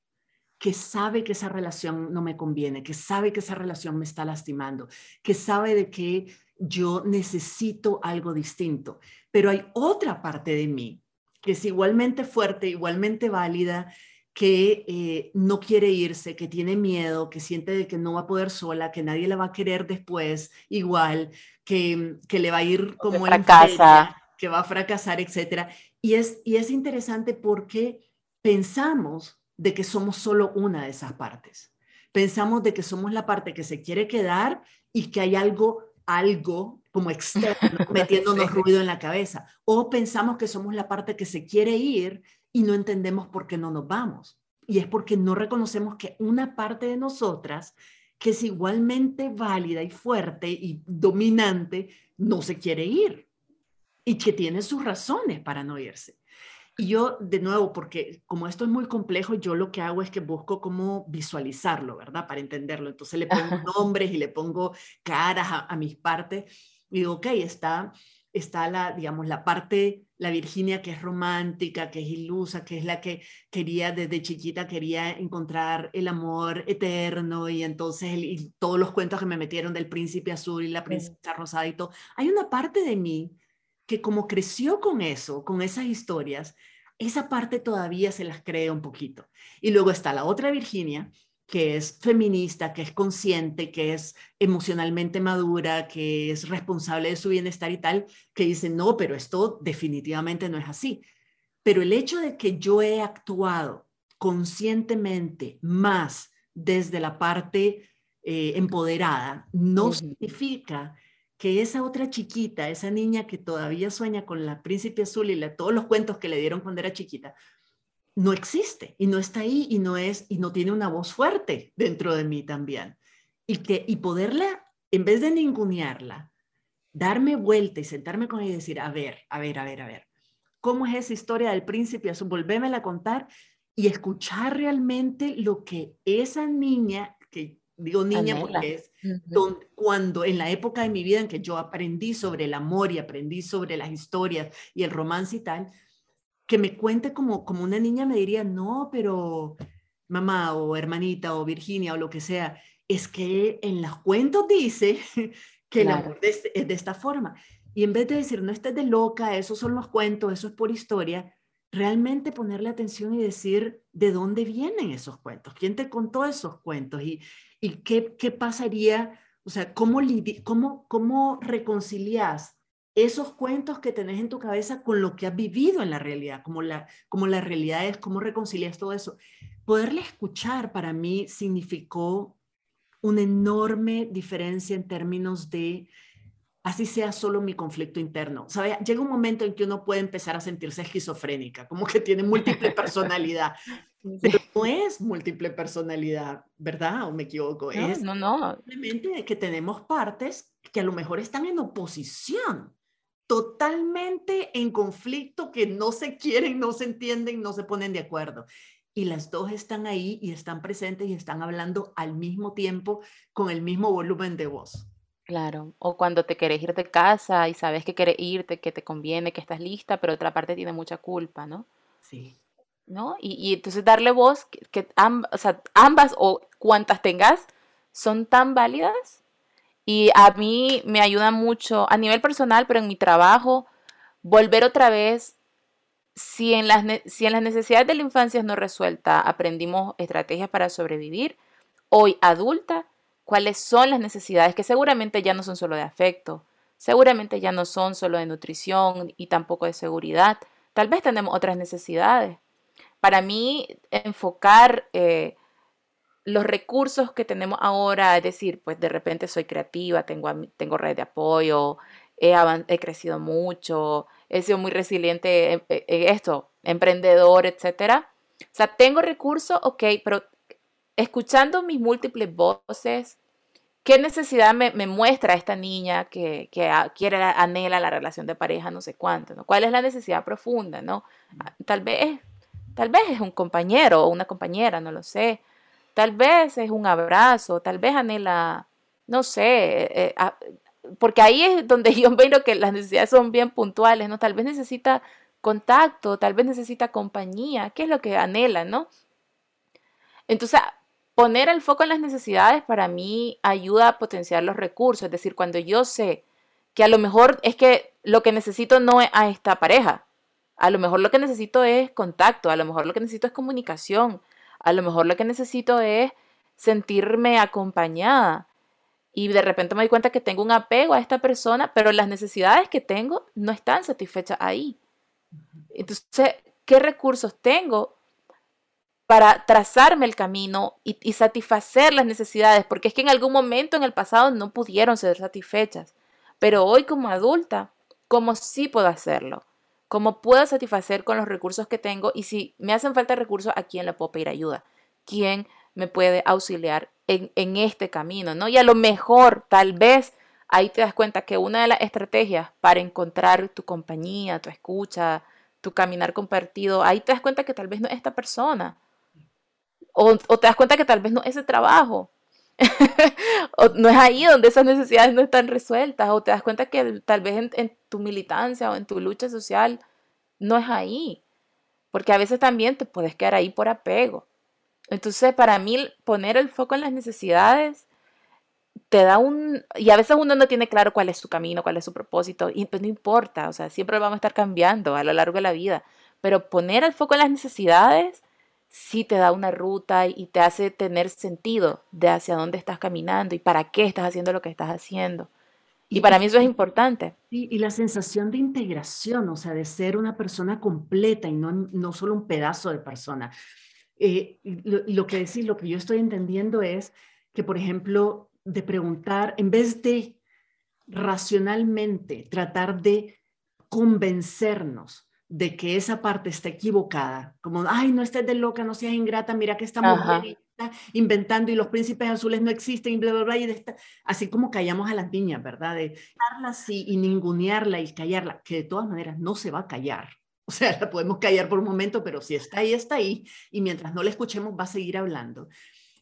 que sabe que esa relación no me conviene, que sabe que esa relación me está lastimando, que sabe de que yo necesito algo distinto, pero hay otra parte de mí que es igualmente fuerte, igualmente válida, que eh, no quiere irse, que tiene miedo, que siente de que no va a poder sola, que nadie la va a querer después igual, que, que le va a ir como en fracasa. que va a fracasar, etc. Y es, y es interesante porque pensamos de que somos solo una de esas partes. Pensamos de que somos la parte que se quiere quedar y que hay algo, algo como externo [LAUGHS] metiéndonos ruido en la cabeza. O pensamos que somos la parte que se quiere ir y no entendemos por qué no nos vamos. Y es porque no reconocemos que una parte de nosotras, que es igualmente válida y fuerte y dominante, no se quiere ir y que tiene sus razones para no irse. Y yo, de nuevo, porque como esto es muy complejo, yo lo que hago es que busco cómo visualizarlo, ¿verdad? Para entenderlo. Entonces le pongo [LAUGHS] nombres y le pongo caras a, a mis partes y digo, ok, está está la, digamos, la parte, la Virginia que es romántica, que es ilusa, que es la que quería desde chiquita, quería encontrar el amor eterno y entonces y todos los cuentos que me metieron del príncipe azul y la princesa rosada y todo. Hay una parte de mí que como creció con eso, con esas historias, esa parte todavía se las cree un poquito. Y luego está la otra Virginia, que es feminista, que es consciente, que es emocionalmente madura, que es responsable de su bienestar y tal, que dice, no, pero esto definitivamente no es así. Pero el hecho de que yo he actuado conscientemente más desde la parte eh, empoderada, no significa que esa otra chiquita, esa niña que todavía sueña con la príncipe azul y todos los cuentos que le dieron cuando era chiquita, no existe y no está ahí y no es y no tiene una voz fuerte dentro de mí también. Y que y poderla en vez de ningunearla, darme vuelta y sentarme con ella y decir, a ver, a ver, a ver, a ver, ¿cómo es esa historia del príncipe azul? Volvémela a contar y escuchar realmente lo que esa niña, que digo niña porque es cuando en la época de mi vida en que yo aprendí sobre el amor y aprendí sobre las historias y el romance y tal, que me cuente como, como una niña me diría, no, pero mamá o hermanita o Virginia o lo que sea, es que en los cuentos dice [LAUGHS] que el amor es, de esta forma. Y en vez de decir, no estés de loca, esos son los cuentos, eso es por historia, realmente ponerle atención y decir de dónde vienen esos cuentos, quién te contó esos cuentos y, y qué, qué pasaría, o sea, cómo, cómo, cómo reconcilias esos cuentos que tenés en tu cabeza con lo que has vivido en la realidad, como la, como la realidad es, cómo reconcilias todo eso. Poderle escuchar para mí significó una enorme diferencia en términos de, así sea solo mi conflicto interno. ¿Sabe? Llega un momento en que uno puede empezar a sentirse esquizofrénica, como que tiene múltiple personalidad. [LAUGHS] Pero no es múltiple personalidad, ¿verdad? ¿O me equivoco? No, es no, no. Simplemente que tenemos partes que a lo mejor están en oposición totalmente en conflicto, que no se quieren, no se entienden, no se ponen de acuerdo. Y las dos están ahí y están presentes y están hablando al mismo tiempo con el mismo volumen de voz. Claro, o cuando te querés ir de casa y sabes que quieres irte, que te conviene, que estás lista, pero otra parte tiene mucha culpa, ¿no? Sí. ¿No? Y, entonces darle voz, que, ambas o cuantas tengas son tan válidas y a mí me ayuda mucho a nivel personal, pero en mi trabajo, volver otra vez, si en las, si en las necesidades de la infancia no resuelta, aprendimos estrategias para sobrevivir, hoy adulta, cuáles son las necesidades que seguramente ya no son solo de afecto, seguramente ya no son solo de nutrición y tampoco de seguridad. Tal vez tenemos otras necesidades. Para mí, enfocar eh, los recursos que tenemos ahora, es decir, pues de repente soy creativa, tengo, tengo red de apoyo, he, crecido mucho, he sido muy resiliente en, esto, emprendedor, etcétera. O sea, tengo recursos, ok, pero escuchando mis múltiples voces, ¿qué necesidad me, muestra esta niña que, quiere, anhela la relación de pareja, no sé cuánto, ¿no? ¿Cuál es la necesidad profunda, no? Tal vez, tal vez es un compañero o una compañera, no lo sé. Tal vez es un abrazo, tal vez anhela, no sé, eh, porque ahí es donde yo [LAUGHS] veo que las necesidades son bien puntuales, ¿no? Tal vez necesita contacto, tal vez necesita compañía, ¿qué es lo que anhela, no? Entonces, poner el foco en las necesidades para mí ayuda a potenciar los recursos, es decir, cuando yo sé que a lo mejor es que lo que necesito no es a esta pareja, a lo mejor lo que necesito es contacto, a lo mejor lo que necesito es comunicación, a lo mejor lo que necesito es sentirme acompañada, y de repente me doy cuenta que tengo un apego a esta persona, pero las necesidades que tengo no están satisfechas ahí. Entonces, ¿qué recursos tengo para trazarme el camino y, satisfacer las necesidades? Porque es que en algún momento en el pasado no pudieron ser satisfechas, pero hoy como adulta, ¿cómo sí puedo hacerlo? ¿Cómo puedo satisfacer con los recursos que tengo? Y si me hacen falta recursos, ¿a quién le puedo pedir ayuda? ¿Quién me puede auxiliar en, este camino, ¿no? Y a lo mejor, tal vez, ahí te das cuenta que una de las estrategias para encontrar tu compañía, tu escucha, tu caminar compartido, ahí te das cuenta que tal vez no es esta persona. O, te das cuenta que tal vez no es ese trabajo. [LAUGHS] o no es ahí donde esas necesidades no están resueltas. O te das cuenta que tal vez en, en tu militancia o en tu lucha social no es ahí. Porque a veces también te puedes quedar ahí por apego. Entonces, para mí, poner el foco en las necesidades te da un... Y a veces uno no tiene claro cuál es su camino, cuál es su propósito, y pues no importa, o sea, siempre vamos a estar cambiando a lo largo de la vida, pero poner el foco en las necesidades sí te da una ruta y te hace tener sentido de hacia dónde estás caminando y para qué estás haciendo lo que estás haciendo. Y para mí eso es importante. Y, y la sensación de integración, o sea, de ser una persona completa y no, no solo un pedazo de persona. Eh, lo, que decís, lo que yo estoy entendiendo es que, por ejemplo, de preguntar, en vez de racionalmente tratar de convencernos de que esa parte está equivocada, como, ay, no estés de loca, no seas ingrata, mira que esta mujer está inventando y los príncipes azules no existen y bla, bla, bla, y de así como callamos a las niñas, ¿verdad? De darla así y ningunearla y callarla, que de todas maneras no se va a callar, o sea, la podemos callar por un momento, pero si está ahí, está ahí. Y mientras no la escuchemos, va a seguir hablando.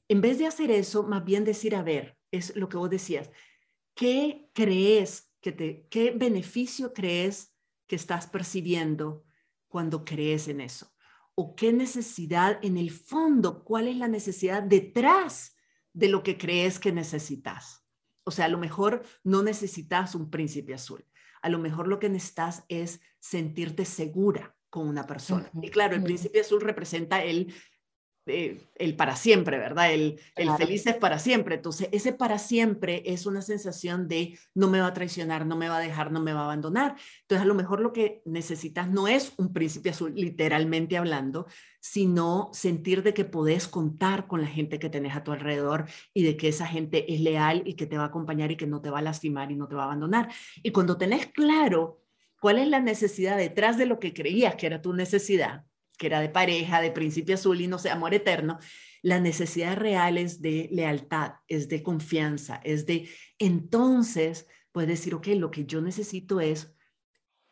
En vez de hacer eso, más bien decir, a ver, es lo que vos decías, ¿qué crees que te, qué beneficio crees que estás percibiendo cuando crees en eso? ¿O qué necesidad en el fondo, cuál es la necesidad detrás de lo que crees que necesitas? O sea, a lo mejor no necesitas un príncipe azul a lo mejor lo que necesitas es sentirte segura con una persona. Y claro, el príncipe azul representa el eh, el para siempre, ¿verdad? El, el feliz es para siempre. Entonces, ese para siempre es una sensación de no me va a traicionar, no me va a dejar, no me va a abandonar. Entonces, a lo mejor lo que necesitas no es un príncipe azul, literalmente hablando, sino sentir de que podés contar con la gente que tenés a tu alrededor y de que esa gente es leal y que te va a acompañar y que no te va a lastimar y no te va a abandonar. Y cuando tenés claro cuál es la necesidad detrás de lo que creías que era tu necesidad, que era de pareja, de principio azul y no sé, amor eterno, la necesidad real es de lealtad, es de confianza, es de, entonces, puedes decir, ok, lo que yo necesito es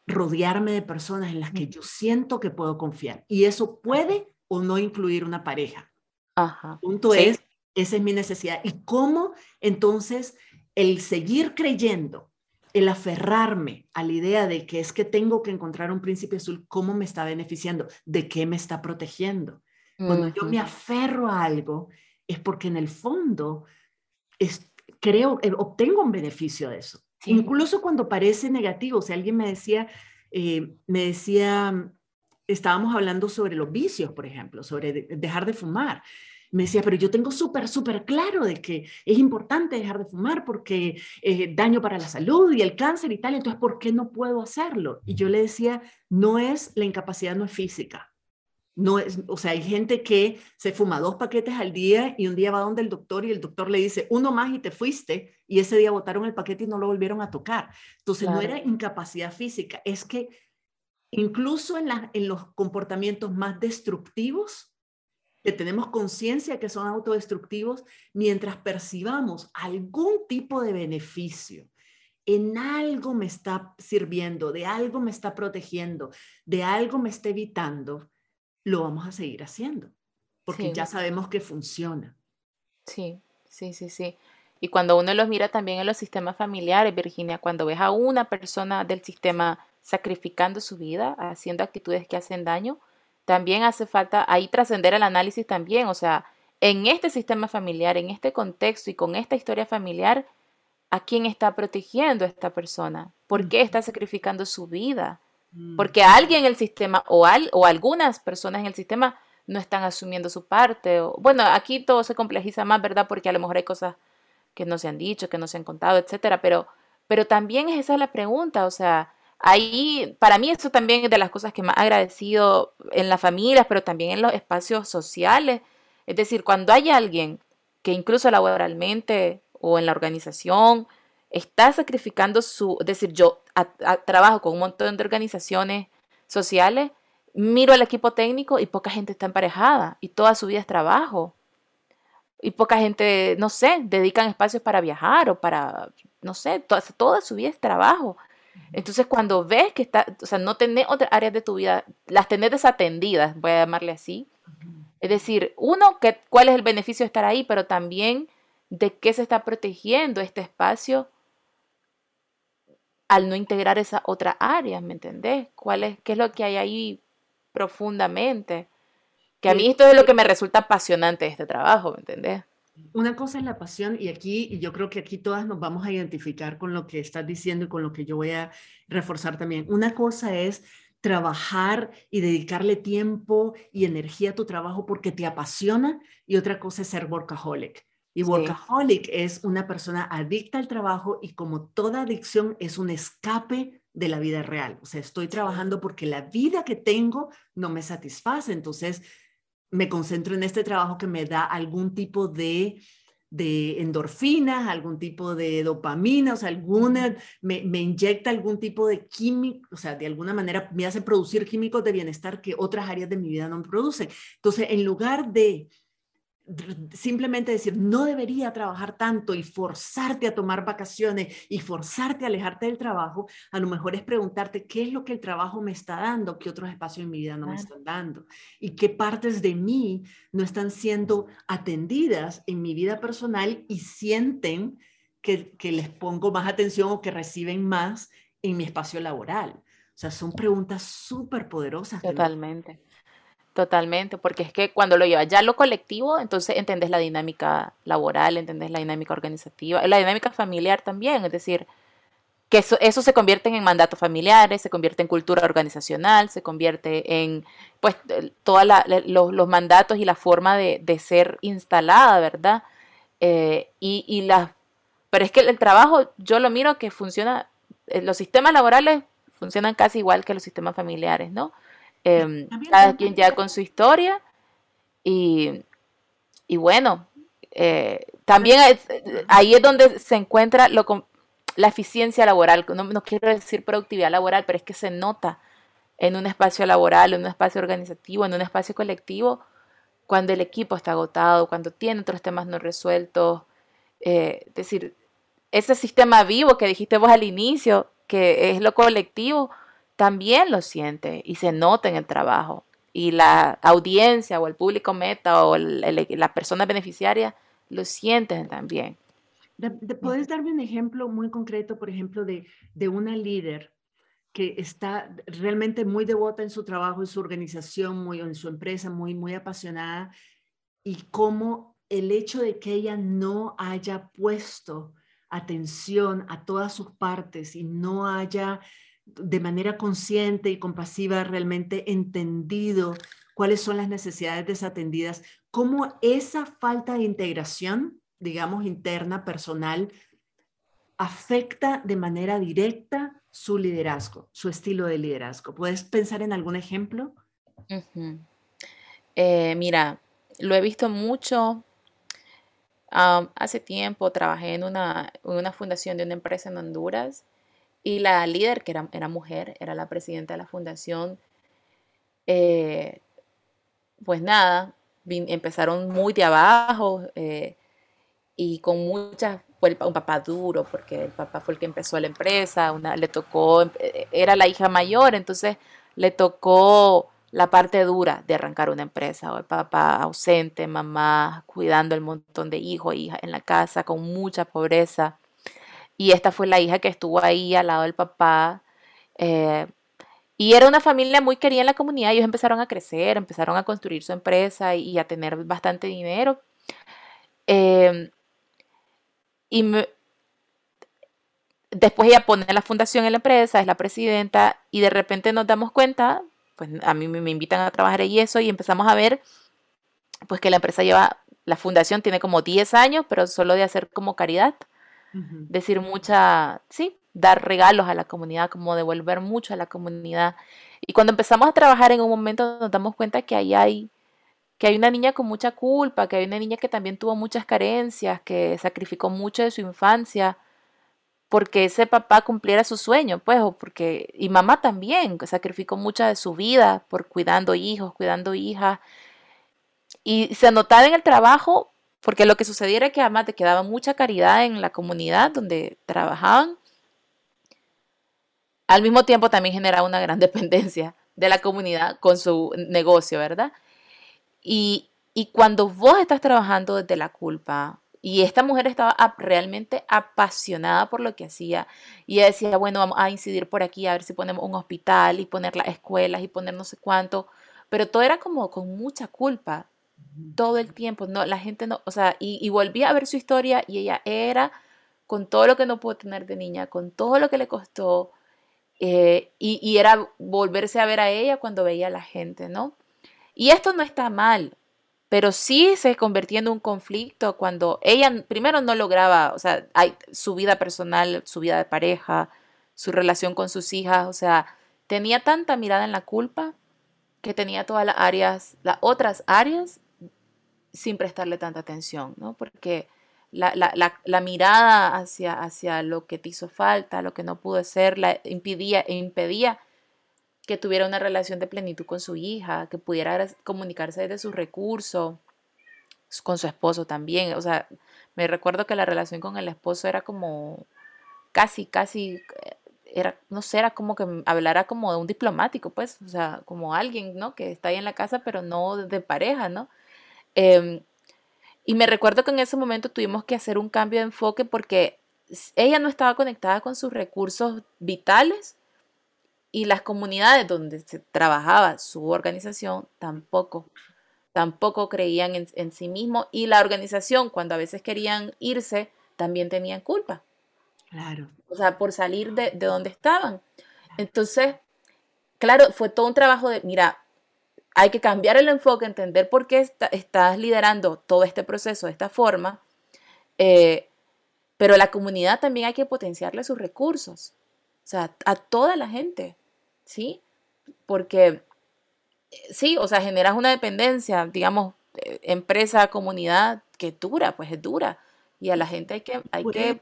rodearme de personas en las que yo siento que puedo confiar. Y eso puede o no incluir una pareja. Ajá. punto es, esa es mi necesidad. ¿Y cómo entonces el seguir creyendo el aferrarme a la idea de que es que tengo que encontrar un príncipe azul, ¿cómo me está beneficiando? ¿De qué me está protegiendo? Cuando yo me aferro a algo, es porque en el fondo es, creo, eh, obtengo un beneficio de eso. Incluso cuando parece negativo, si alguien me decía, eh, me decía, estábamos hablando sobre los vicios, por ejemplo, sobre dejar de fumar. Me decía, pero yo tengo súper, súper claro de que es importante dejar de fumar porque eh, daño para la salud y el cáncer y tal, entonces, ¿por qué no puedo hacerlo? Y yo le decía, no es, la incapacidad no es física. No es, o sea, hay gente que se fuma dos paquetes al día y un día va donde el doctor y el doctor le dice uno más y te fuiste y ese día botaron el paquete y no lo volvieron a tocar. Entonces no era incapacidad física, es que incluso en, en los comportamientos más destructivos, que tenemos conciencia que son autodestructivos, mientras percibamos algún tipo de beneficio, en algo me está sirviendo, de algo me está protegiendo, de algo me está evitando, lo vamos a seguir haciendo, porque ya sabemos que funciona. Sí, sí, sí, sí. Y cuando uno los mira también en los sistemas familiares, Virginia, cuando ves a una persona del sistema sacrificando su vida, haciendo actitudes que hacen daño, también hace falta ahí trascender el análisis también, o sea, en este sistema familiar, en este contexto y con esta historia familiar, ¿a quién está protegiendo esta persona? ¿Por qué está sacrificando su vida? Mm. Porque alguien en el sistema o, al, o algunas personas en el sistema no están asumiendo su parte. O, bueno, aquí todo se complejiza más, ¿verdad? Porque a lo mejor hay cosas que no se han dicho, que no se han contado, etcétera. Pero, pero también es esa la pregunta, o sea, ahí, para mí eso también es de las cosas que más agradecido en las familias, pero también en los espacios sociales. Es decir, cuando hay alguien que incluso laboralmente o en la organización está sacrificando su, es decir, yo trabajo con un montón de organizaciones sociales, miro al equipo técnico y poca gente está emparejada y toda su vida es trabajo. Y poca gente, no sé, dedican espacios para viajar o para, no sé, toda su vida es trabajo. Entonces, cuando ves que está, o sea, no tenés otras áreas de tu vida, las tenés desatendidas, voy a llamarle así. Es decir, uno, que, cuál es el beneficio de estar ahí, pero también de qué se está protegiendo este espacio al no integrar esa otra área, ¿me entendés? ¿Cuál es, ¿Qué es lo que hay ahí profundamente? Que a mí esto es lo que me resulta apasionante de este trabajo, ¿me entendés? Una cosa es la pasión y aquí, y yo creo que aquí todas nos vamos a identificar con lo que estás diciendo y con lo que yo voy a reforzar también. Una cosa es trabajar y dedicarle tiempo y energía a tu trabajo porque te apasiona y otra cosa es ser workaholic. Y workaholic es una persona adicta al trabajo y como toda adicción es un escape de la vida real. O sea, estoy trabajando porque la vida que tengo no me satisface. Entonces, me concentro en este trabajo que me da algún tipo de, de endorfinas, algún tipo de dopamina, o sea, alguna, me, me, inyecta algún tipo de químico, o sea, de alguna manera me hace producir químicos de bienestar que otras áreas de mi vida no me producen. Entonces, en lugar de simplemente decir, no debería trabajar tanto y forzarte a tomar vacaciones y forzarte a alejarte del trabajo, a lo mejor es preguntarte qué es lo que el trabajo me está dando, qué otros espacios en mi vida no me están dando y qué partes de mí no están siendo atendidas en mi vida personal y sienten que, que les pongo más atención o que reciben más en mi espacio laboral. O sea, son preguntas súper poderosas. Totalmente. Totalmente, porque es que cuando lo llevas ya lo colectivo, entonces entendés la dinámica laboral, entendés la dinámica organizativa, la dinámica familiar también, es decir, que eso, eso se convierte en mandatos familiares, se convierte en cultura organizacional, se convierte en pues todos los, mandatos y la forma de, ser instalada, ¿verdad? Eh, y, y pero es que el trabajo, yo lo miro que funciona, eh, los sistemas laborales funcionan casi igual que los sistemas familiares, ¿no? Em, cada quien ya con su historia y, y bueno, eh, también ahí es donde se encuentra lo, la eficiencia laboral, no, no quiero decir productividad laboral, pero es que se nota en un espacio laboral, en un espacio organizativo, en un espacio colectivo, cuando el equipo está agotado, cuando tiene otros temas no resueltos. Eh, es decir, ese sistema vivo que dijiste vos al inicio, que es lo colectivo, también lo siente y se nota en el trabajo. Y la audiencia o el público meta o la persona beneficiaria lo sienten también. ¿Puedes darme un ejemplo muy concreto, por ejemplo, de, de una líder que está realmente muy devota en su trabajo, en su organización, muy, en su empresa, muy, muy apasionada, y cómo el hecho de que ella no haya puesto atención a todas sus partes y no haya de manera consciente y compasiva realmente entendido cuáles son las necesidades desatendidas, cómo esa falta de integración, digamos, interna, personal, afecta de manera directa su liderazgo, su estilo de liderazgo. ¿Puedes pensar en algún ejemplo? Eh, mira, lo he visto mucho. hace tiempo trabajé en una, fundación de una empresa en Honduras y la líder, que era, era mujer, era la presidenta de la fundación, eh, pues nada, empezaron muy de abajo eh, y con muchas, fue un papá duro, porque el papá fue el que empezó la empresa, una, le tocó, eh, era la hija mayor, entonces le tocó la parte dura de arrancar una empresa, o el papá ausente, mamá cuidando el montón de hijos hijas en la casa, con mucha pobreza. Y esta fue la hija que estuvo ahí al lado del papá. Eh, y era una familia muy querida en la comunidad. Ellos empezaron a crecer, empezaron a construir su empresa y, a tener bastante dinero. Em, y después ella pone la fundación en la empresa, es la presidenta, y de repente nos damos cuenta, pues a mí me, invitan a trabajar y eso, y empezamos a ver, pues que la empresa lleva, la fundación tiene como 10 años, pero solo de hacer como caridad, decir mucha, sí, dar regalos a la comunidad, como devolver mucho a la comunidad. Y cuando empezamos a trabajar en un momento nos damos cuenta que ahí hay que hay una niña con mucha culpa, que hay una niña que también tuvo muchas carencias, que sacrificó mucho de su infancia porque ese papá cumpliera su sueño, pues, o porque, y mamá también, que sacrificó mucha de su vida por cuidando hijos, cuidando hijas. Y se notaba en el trabajo, porque lo que sucedía era que además te quedaba mucha caridad en la comunidad donde trabajaban, al mismo tiempo también generaba una gran [LAUGHS] dependencia de la comunidad con su negocio, ¿verdad? Y, cuando vos estás trabajando desde la culpa, y esta mujer estaba realmente apasionada por lo que hacía. Y ella decía, bueno, vamos a incidir por aquí, a ver si ponemos un hospital y poner las escuelas y poner no sé cuánto. Pero todo era como con mucha culpa, todo el tiempo. No, la gente no, o sea, y, y volvía a ver su historia y ella era con todo lo que no pudo tener de niña, con todo lo que le costó, eh, y, era volverse a ver a ella cuando veía a la gente, ¿no? Y esto no está mal, pero sí se convertía en un conflicto cuando ella primero no lograba, o sea, hay, su vida personal, su vida de pareja, su relación con sus hijas, o sea, tenía tanta mirada en la culpa que tenía todas las áreas, las otras áreas, sin prestarle tanta atención, ¿no? Porque la, mirada hacia, hacia lo que te hizo falta, lo que no pudo ser, la impedía, impedía que tuviera una relación de plenitud con su hija, que pudiera comunicarse desde sus recursos, con su esposo también. O sea, me recuerdo que la relación con el esposo era como casi, casi, eh, era, no sé, era como que hablara como de un diplomático, pues, o sea, como alguien, ¿no? Que está ahí en la casa, pero no de pareja, ¿no? Em, y me recuerdo que en ese momento tuvimos que hacer un cambio de enfoque porque ella no estaba conectada con sus recursos vitales y las comunidades donde se trabajaba su organización tampoco, tampoco creían en, sí mismo y la organización cuando a veces querían irse también tenían culpa. Claro. O sea, por salir de, de donde estaban. Entonces, claro, fue todo un trabajo de, mira, hay que cambiar el enfoque, entender por qué estás liderando todo este proceso de esta forma, eh, pero la comunidad también hay que potenciarle sus recursos, o sea, a toda la gente, ¿sí? Porque, eh, sí, o sea, generas una dependencia, digamos, eh, empresa, comunidad, que dura, pues es dura, y a la gente hay que... Hay que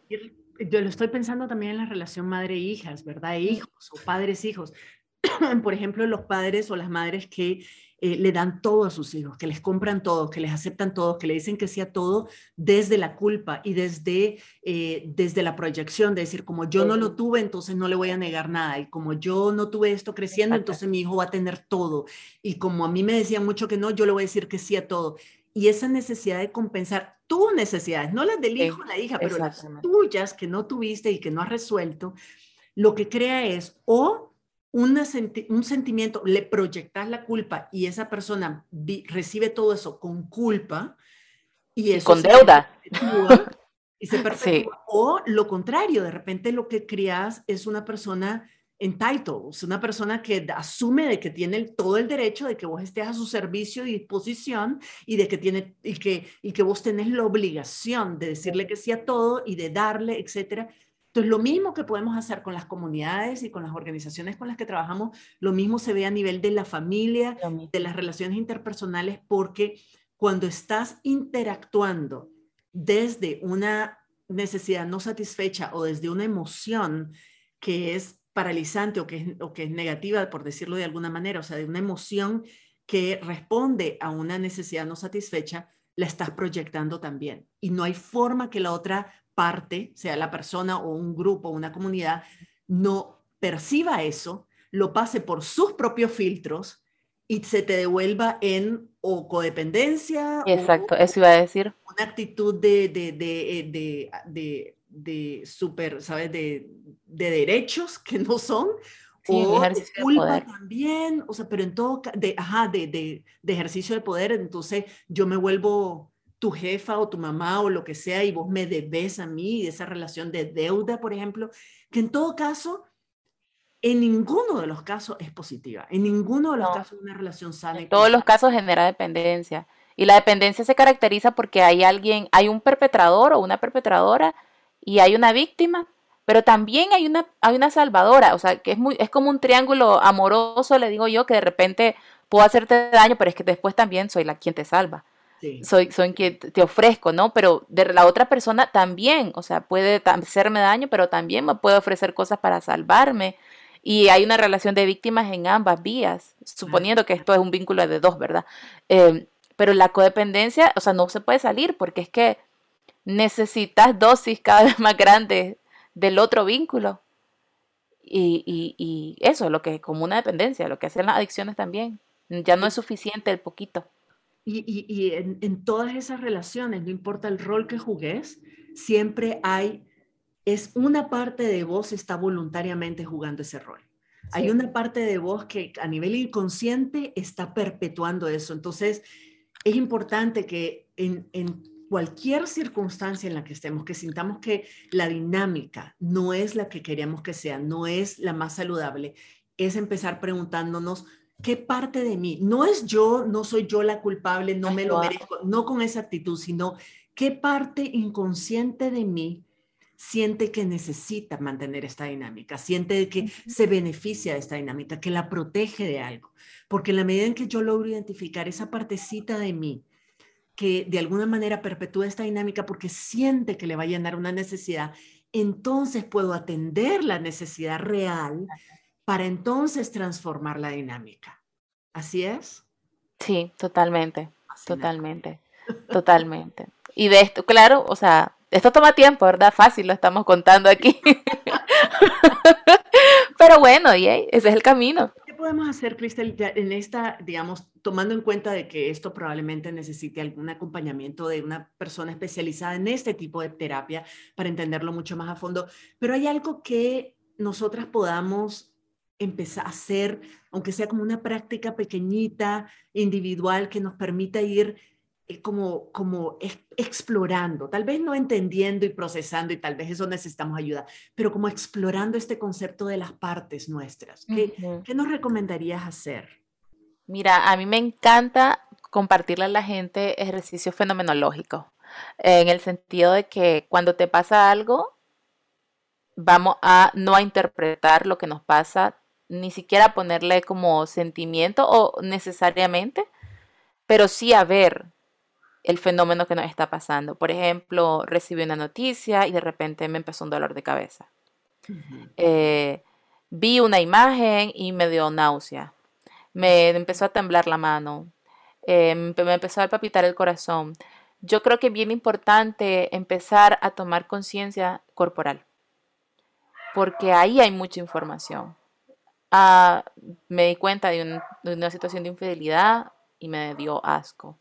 yo lo estoy pensando también en la relación madre-hijas, ¿verdad? Hijos o padres-hijos. [COUGHS] por ejemplo, los padres o las madres que eh, le dan todo a sus hijos, que les compran todo, que les aceptan todo, que le dicen que sea todo desde la culpa y desde, eh, desde la proyección, de decir, como yo no lo tuve, entonces no le voy a negar nada, y como yo no tuve esto creciendo, entonces mi hijo va a tener todo, y como a mí me decían mucho que no, yo le voy a decir que sí a todo. Y esa necesidad de compensar tus necesidades, no las del hijo o la hija, pero las tuyas que no tuviste y que no has resuelto, lo que crea es o un sentimiento, le proyectas la culpa y esa persona recibe todo eso con culpa y, eso con deuda. y se [LAUGHS] O lo contrario, de repente lo que creas es una persona entitled, es una persona que asume de que tiene todo el derecho de que vos estés a su servicio y disposición y de que tiene y que y que vos tenés la obligación de decirle que sí a todo y de darle, etcétera. Entonces, lo mismo que podemos hacer con las comunidades y con las organizaciones con las que trabajamos, lo mismo se ve a nivel de la familia, de las relaciones interpersonales, porque cuando estás interactuando desde una necesidad no satisfecha o desde una emoción que es paralizante o que es, o que es negativa, por decirlo de alguna manera, o sea, de una emoción que responde a una necesidad no satisfecha, la estás proyectando también. Y no hay forma que la otra parte, sea la persona o un grupo o una comunidad, no perciba eso, lo pase por sus propios filtros y se te devuelva en o codependencia. Exacto, eso iba a decir. Una actitud de, de, de, de de super, ¿sabes? De, de derechos que no son, o de culpa también, o sea, pero en todo, de, ajá, de, de, de, ejercicio de poder, entonces yo me vuelvo tu jefa o tu mamá o lo que sea y vos me debes a mí, esa relación de deuda, por ejemplo, que en todo caso, en ninguno de los casos es positiva, en ninguno de los casos una relación sana. En todos los casos genera dependencia. Y la dependencia se caracteriza porque hay alguien, hay un perpetrador o una perpetradora y hay una víctima, pero también hay una, hay una salvadora, o sea, que es, muy, es como un triángulo amoroso, le digo yo, que de repente puedo hacerte daño, pero es que después también soy la quien te salva. Soy, soy quien te ofrezco, ¿no? Pero de la otra persona también, o sea, puede hacerme daño, pero también me puede ofrecer cosas para salvarme. Y hay una relación de víctimas en ambas vías, suponiendo que esto es un vínculo de dos, ¿verdad? Eh, pero la codependencia, o sea, no se puede salir porque es que necesitas dosis cada vez más grandes del otro vínculo. Y, y, y, eso, lo que es como una dependencia, lo que hacen las adicciones también. Ya no es suficiente el poquito. Y, y en, en, todas esas relaciones, no importa el rol que jugues, siempre hay, es una parte de vos está voluntariamente jugando ese rol. Hay una parte de vos que a nivel inconsciente está perpetuando eso. Entonces, es importante que en, en cualquier circunstancia en la que estemos, que sintamos que la dinámica no es la que queríamos que sea, no es la más saludable, es empezar preguntándonos qué parte de mí, no es yo, no soy yo la culpable, no me lo merezco, no con esa actitud, sino qué parte inconsciente de mí siente que necesita mantener esta dinámica, siente que se beneficia de esta dinámica, que la protege de algo. Porque en la medida en que yo logro identificar esa partecita de mí que de alguna manera perpetúa esta dinámica porque siente que le va a llenar una necesidad, entonces puedo atender la necesidad real para entonces transformar la dinámica. ¿Así es? Sí, totalmente, totalmente, [LAUGHS] totalmente. Y de esto, claro, o sea, esto toma tiempo, ¿verdad? Fácil, lo estamos contando aquí. [LAUGHS] Pero bueno, y ese es el camino podemos hacer, Cristel, en esta, digamos, tomando en cuenta de que esto probablemente necesite algún acompañamiento de una persona especializada en este tipo de terapia para entenderlo mucho más a fondo, pero hay algo que nosotras podamos empezar a hacer, aunque sea como una práctica pequeñita, individual, que nos permita ir eh, como, como explorando, tal vez no entendiendo y procesando, y tal vez eso necesitamos ayuda, pero como explorando este concepto de las partes nuestras. ¿Qué, ¿qué nos recomendarías hacer? Mira, a mí me encanta compartirle a la gente ejercicios fenomenológicos, en el sentido de que cuando te pasa algo, vamos a no a interpretar lo que nos pasa, ni siquiera ponerle como sentimiento o necesariamente, pero sí a ver el fenómeno que nos está pasando. Por ejemplo, recibí una noticia y de repente me empezó un dolor de cabeza. Eh, vi una imagen y me dio náusea. Me empezó a temblar la mano. Eh, me empezó a palpitar el corazón. Yo creo que es bien importante empezar a tomar conciencia corporal, porque ahí hay mucha información. Ah, me di cuenta de una situación de infidelidad y me dio asco.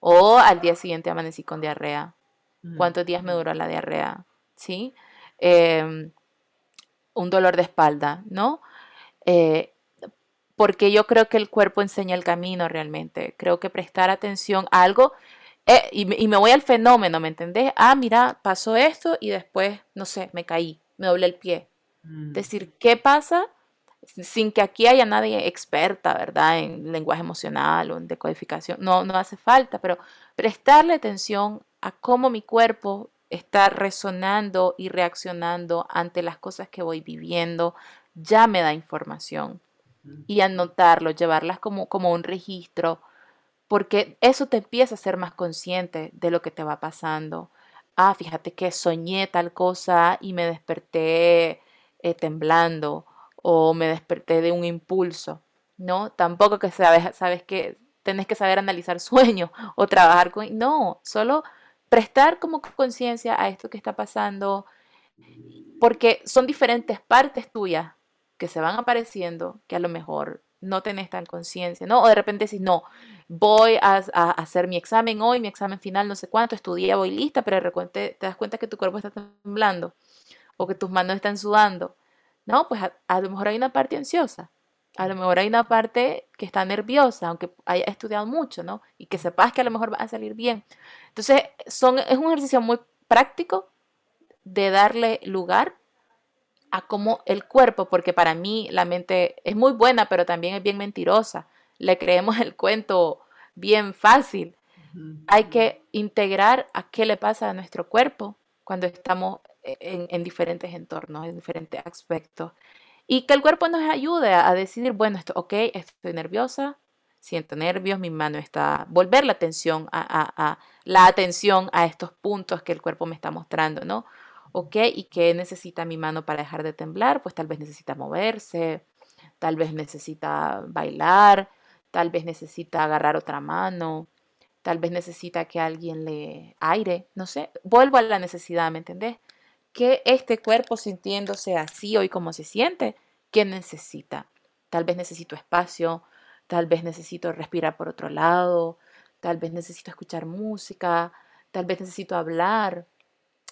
O al día siguiente amanecí con diarrea. Mm. ¿Cuántos días me duró la diarrea? ¿Sí? Em, un dolor de espalda, ¿no? Eh, porque yo creo que el cuerpo enseña el camino realmente. Creo que prestar atención a algo, eh, y, me voy al fenómeno, ¿me entendés? Ah, mira, pasó esto y después, no sé, me caí, me doblé el pie. Mm. decir, ¿qué pasa sin que aquí haya nadie experta, ¿verdad? En lenguaje emocional o en decodificación, no, no hace falta, pero prestarle atención a cómo mi cuerpo está resonando y reaccionando ante las cosas que voy viviendo, ya me da información. Y anotarlo, llevarlas como, como un registro, porque eso te empieza a ser más consciente de lo que te va pasando. Ah, fíjate que soñé tal cosa y me desperté eh, temblando o me desperté de un impulso, ¿no? Tampoco que sabes, sabes que tenés que saber analizar sueños [LAUGHS] o trabajar con... No, solo prestar como conciencia a esto que está pasando, porque son diferentes partes tuyas que se van apareciendo que a lo mejor no tenés tan conciencia, ¿no? O de repente decís, no, voy a, hacer mi examen hoy, mi examen final, no sé cuánto, estudié, voy lista, pero de repente te das cuenta que tu cuerpo está temblando o que tus manos están sudando no, pues a, lo mejor hay una parte ansiosa, a lo mejor hay una parte que está nerviosa, aunque haya estudiado mucho, ¿no? Y que sepas que a lo mejor va a salir bien. Entonces, son, es un ejercicio muy práctico de darle lugar a cómo el cuerpo, porque para mí la mente es muy buena, pero también es bien mentirosa. Le creemos el cuento bien fácil. Hay que integrar a qué le pasa a nuestro cuerpo cuando estamos en, diferentes entornos, en diferentes aspectos. Y que el cuerpo nos ayude a, decidir, bueno, esto, ok, estoy nerviosa, siento nervios, mi mano está, volver la atención a, la atención a estos puntos que el cuerpo me está mostrando, ¿no? Ok, ¿y qué necesita mi mano para dejar de temblar? Pues tal vez necesita moverse, tal vez necesita bailar, tal vez necesita agarrar otra mano, tal vez necesita que alguien le aire, no sé, vuelvo a la necesidad, ¿me entendés? Que este cuerpo sintiéndose así hoy como se siente, ¿qué necesita? Tal vez necesito espacio, tal vez necesito respirar por otro lado, tal vez necesito escuchar música, tal vez necesito hablar,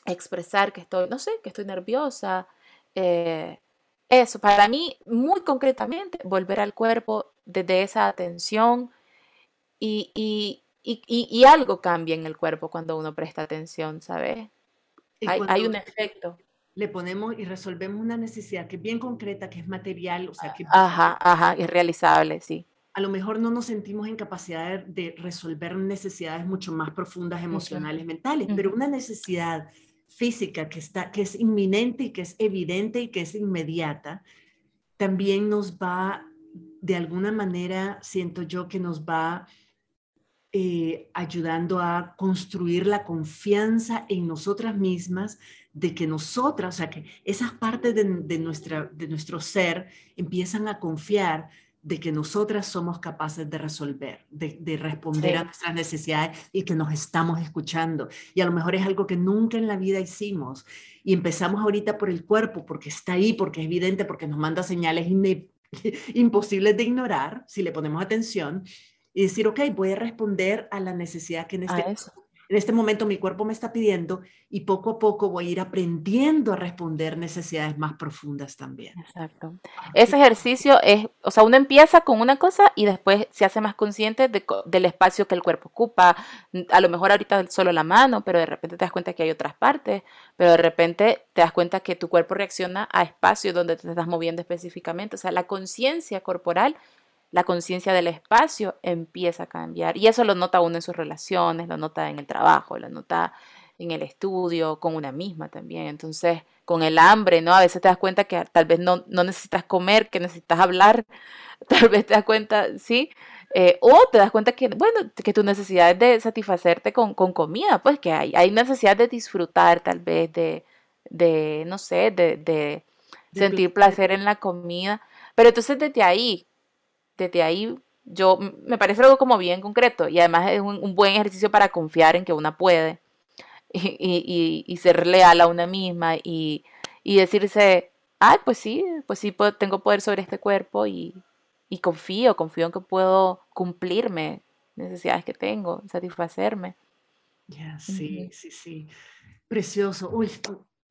expresar que estoy, no sé, que estoy nerviosa. Eh, eso, para mí, muy concretamente, volver al cuerpo desde esa atención y, y, y algo cambia en el cuerpo cuando uno presta atención, ¿sabes? Hay, un efecto. Le ponemos y resolvemos una necesidad que es bien concreta, que es material, o sea, que... Ajá, ajá, es realizable, sí. A lo mejor no nos sentimos en capacidad de resolver necesidades mucho más profundas, emocionales, mentales, pero una necesidad física que, está, que es inminente y que es evidente y que es inmediata, también nos va, de alguna manera, siento yo que nos va eh, ayudando a construir la confianza en nosotras mismas de que nosotras, o sea, que esas partes de, nuestra, de nuestro ser empiezan a confiar de que nosotras somos capaces de resolver, de, responder a nuestras necesidades y que nos estamos escuchando. Y a lo mejor es algo que nunca en la vida hicimos. Y empezamos ahorita por el cuerpo, porque está ahí, porque es evidente, porque nos manda señales [LAUGHS] imposibles de ignorar si le ponemos atención y decir, ok, voy a responder a la necesidad que en este, en este momento mi cuerpo me está pidiendo y poco a poco voy a ir aprendiendo a responder necesidades más profundas también. Exacto. Ese ejercicio es, o sea, uno empieza con una cosa y después se hace más consciente del espacio que el cuerpo ocupa. A lo mejor ahorita solo la mano, pero de repente te das cuenta que hay otras partes, pero de repente te das cuenta que tu cuerpo reacciona a espacios donde te estás moviendo específicamente. O sea, la conciencia corporal la conciencia del espacio empieza a cambiar. Y eso lo nota uno en sus relaciones, lo nota en el trabajo, lo nota en el estudio, con una misma también. Entonces, con el hambre, ¿no? A veces te das cuenta que tal vez no, necesitas comer, que necesitas hablar, [LAUGHS] tal vez te das cuenta, ¿sí? Eh, o te das cuenta que, bueno, que tu necesidad es de satisfacerte con, comida, pues que hay, hay necesidad de disfrutar tal vez, de, de no sé, de, de sentir placer en la comida. Pero entonces desde ahí, desde ahí yo me parece algo como bien concreto y además es un, buen ejercicio para confiar en que una puede [LAUGHS] y, ser leal a una misma y, decirse, ay, pues sí, pues sí, tengo poder sobre este cuerpo y, confío, confío en que puedo cumplirme necesidades que tengo, satisfacerme. Ya, sí, sí, sí. Precioso. Uy,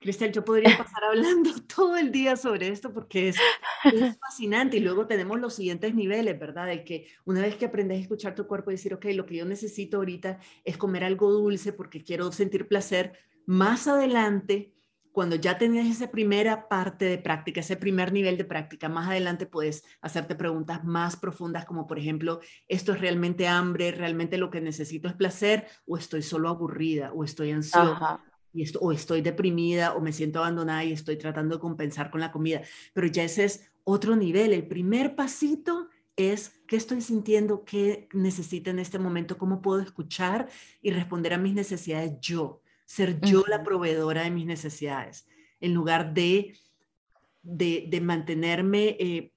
Cristel, yo podría pasar hablando [LAUGHS] todo el día sobre esto porque es, [LAUGHS] fascinante y luego tenemos los siguientes niveles, ¿verdad? De que una vez que aprendes a escuchar tu cuerpo y decir, ok, lo que yo necesito ahorita es comer algo dulce porque quiero sentir placer, más adelante cuando ya tenías esa primera parte de práctica, ese primer nivel de práctica, más adelante puedes hacerte preguntas más profundas como por ejemplo, ¿esto es realmente hambre? ¿Realmente lo que necesito es placer? ¿O estoy solo aburrida? ¿O estoy ansiosa? Y esto, o estoy deprimida o me siento abandonada y estoy tratando de compensar con la comida. Pero ya ese es otro nivel. El primer pasito es qué estoy sintiendo, qué necesito en este momento, cómo puedo escuchar y responder a mis necesidades yo ser yo la proveedora de mis necesidades, en lugar de, de, mantenerme eh,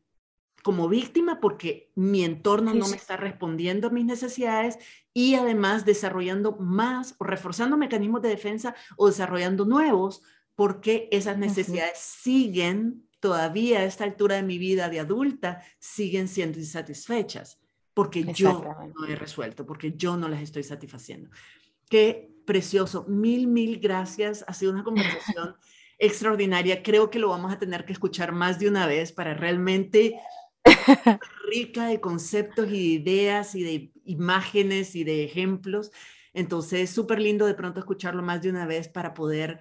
como víctima porque mi entorno no me está respondiendo a mis necesidades y además desarrollando más o reforzando mecanismos de defensa o desarrollando nuevos porque esas necesidades siguen todavía a esta altura de mi vida de adulta, siguen siendo insatisfechas porque yo no he resuelto, porque yo no las estoy satisfaciendo. Que precioso. Mil, mil gracias. Ha sido una [LAUGHS] conversación extraordinaria. Creo que lo vamos a tener que escuchar más de una vez para realmente [LAUGHS] rica de conceptos y de ideas y de imágenes y de ejemplos. Entonces, súper lindo de pronto escucharlo más de una vez para poder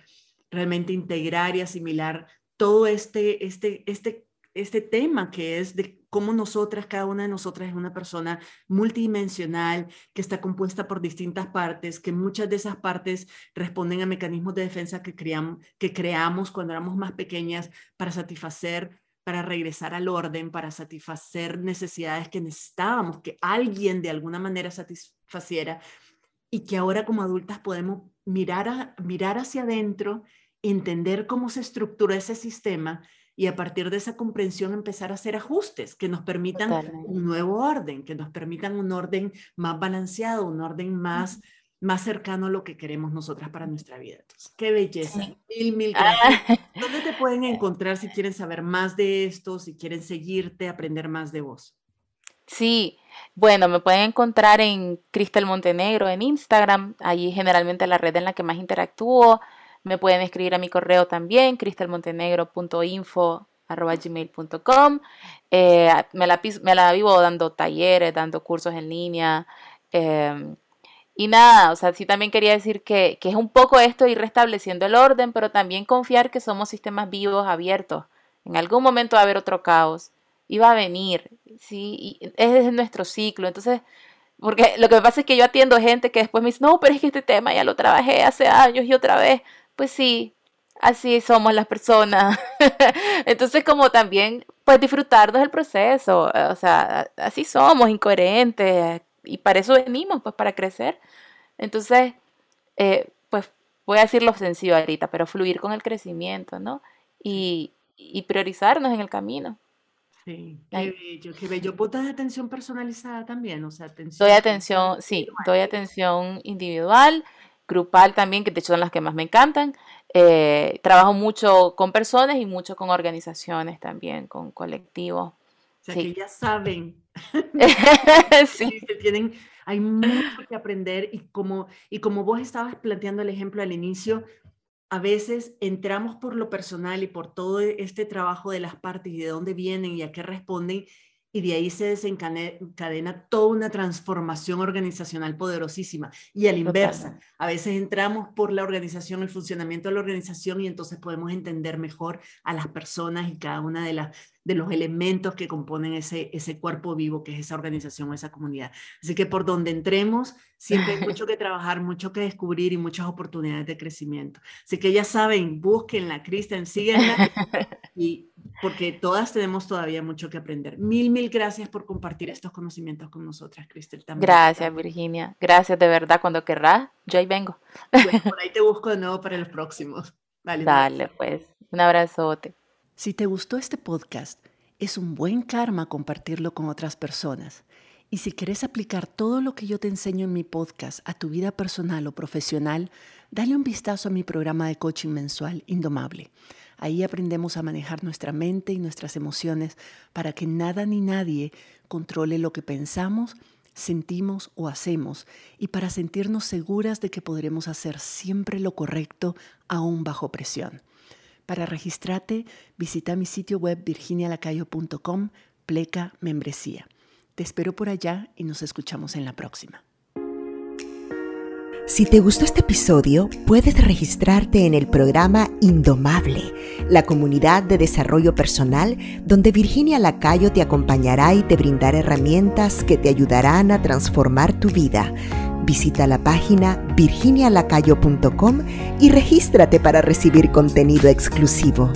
realmente integrar y asimilar todo este, este, este este tema que es de cómo nosotras, cada una de nosotras es una persona multidimensional que está compuesta por distintas partes, que muchas de esas partes responden a mecanismos de defensa que, creamos, que creamos cuando éramos más pequeñas para satisfacer, para regresar al orden, para satisfacer necesidades que necesitábamos, que alguien de alguna manera satisfaciera y que ahora como adultas podemos mirar, a, mirar hacia adentro, entender cómo se estructura ese sistema y a partir de esa comprensión empezar a hacer ajustes que nos permitan un nuevo orden, que nos permitan un orden más balanceado, un orden más, más cercano a lo que queremos nosotras para nuestra vida. Entonces, qué belleza. Mil, mil ah. gracias. ¿Dónde te pueden [LAUGHS] encontrar si quieren saber más de esto, si quieren seguirte, aprender más de vos? Sí, bueno, me pueden encontrar en Cristel Montenegro en Instagram, allí generalmente la red en la que más interactúo. Me pueden escribir a mi correo también, cristelmontenegro.info.gmail.com. Eh, me, la, me la vivo dando talleres, dando cursos en línea. Em, y nada, o sea, sí también quería decir que, que, es un poco esto ir restableciendo el orden, pero también confiar que somos sistemas vivos, abiertos. En algún momento va a haber otro caos y va a venir, ¿sí? Y es nuestro ciclo. Entonces, porque lo que pasa es que yo atiendo gente que después me dice, no, pero es que este tema ya lo trabajé hace años y otra vez pues sí, así somos las personas. [LAUGHS] Entonces, como también, pues disfrutarnos del proceso, o sea, así somos, incoherentes, y para eso venimos, pues para crecer. Entonces, eh, pues voy a decir lo sencillo ahorita, pero fluir con el crecimiento, ¿no? Y, priorizarnos en el camino. Sí, qué bello, qué bello. ¿Vos atención personalizada también? O sea, atención. Doy atención, sí, doy atención individual grupal también, que de hecho son las que más me encantan. Eh, trabajo mucho con personas y mucho con organizaciones también, con colectivos. O sea, que ya saben. [LAUGHS] sí. tienen, hay mucho que aprender y como, y como vos estabas planteando el ejemplo al inicio, a veces entramos por lo personal y por todo este trabajo de las partes y de dónde vienen y a qué responden y de ahí se desencadena toda una transformación organizacional poderosísima. Y a la inversa, a veces entramos por la organización, el funcionamiento de la organización y entonces podemos entender mejor a las personas y cada una de las de los elementos que componen ese, ese cuerpo vivo que es esa organización o esa comunidad. Así que por donde entremos, siempre hay mucho que trabajar, mucho que descubrir y muchas oportunidades de crecimiento. Así que ya saben, búsquenla, Kristen, síguenla, [LAUGHS] y, porque todas tenemos todavía mucho que aprender. Mil, mil gracias por compartir estos conocimientos con nosotras, Kristen. También. Gracias, Virginia. Gracias de verdad. Cuando querrás, yo ahí vengo. por ahí te busco de nuevo para los próximos. Vale, Dale, pues. Un abrazote. Si te gustó este podcast, es un buen karma compartirlo con otras personas. Y si quieres aplicar todo lo que yo te enseño en mi podcast a tu vida personal o profesional, dale un vistazo a mi programa de coaching mensual Indomable. Ahí aprendemos a manejar nuestra mente y nuestras emociones para que nada ni nadie controle lo que pensamos, sentimos o hacemos y para sentirnos seguras de que podremos hacer siempre lo correcto aún bajo presión. Para registrarte, visita mi sitio web virginialacayo.com, pleca membresía. Te espero por allá y nos escuchamos en la próxima. Si te gustó este episodio, puedes registrarte en el programa Indomable, la comunidad de desarrollo personal donde Virginia Lacayo te acompañará y te brindará herramientas que te ayudarán a transformar tu vida. Visita la página virginialacayo.com y regístrate para recibir contenido exclusivo.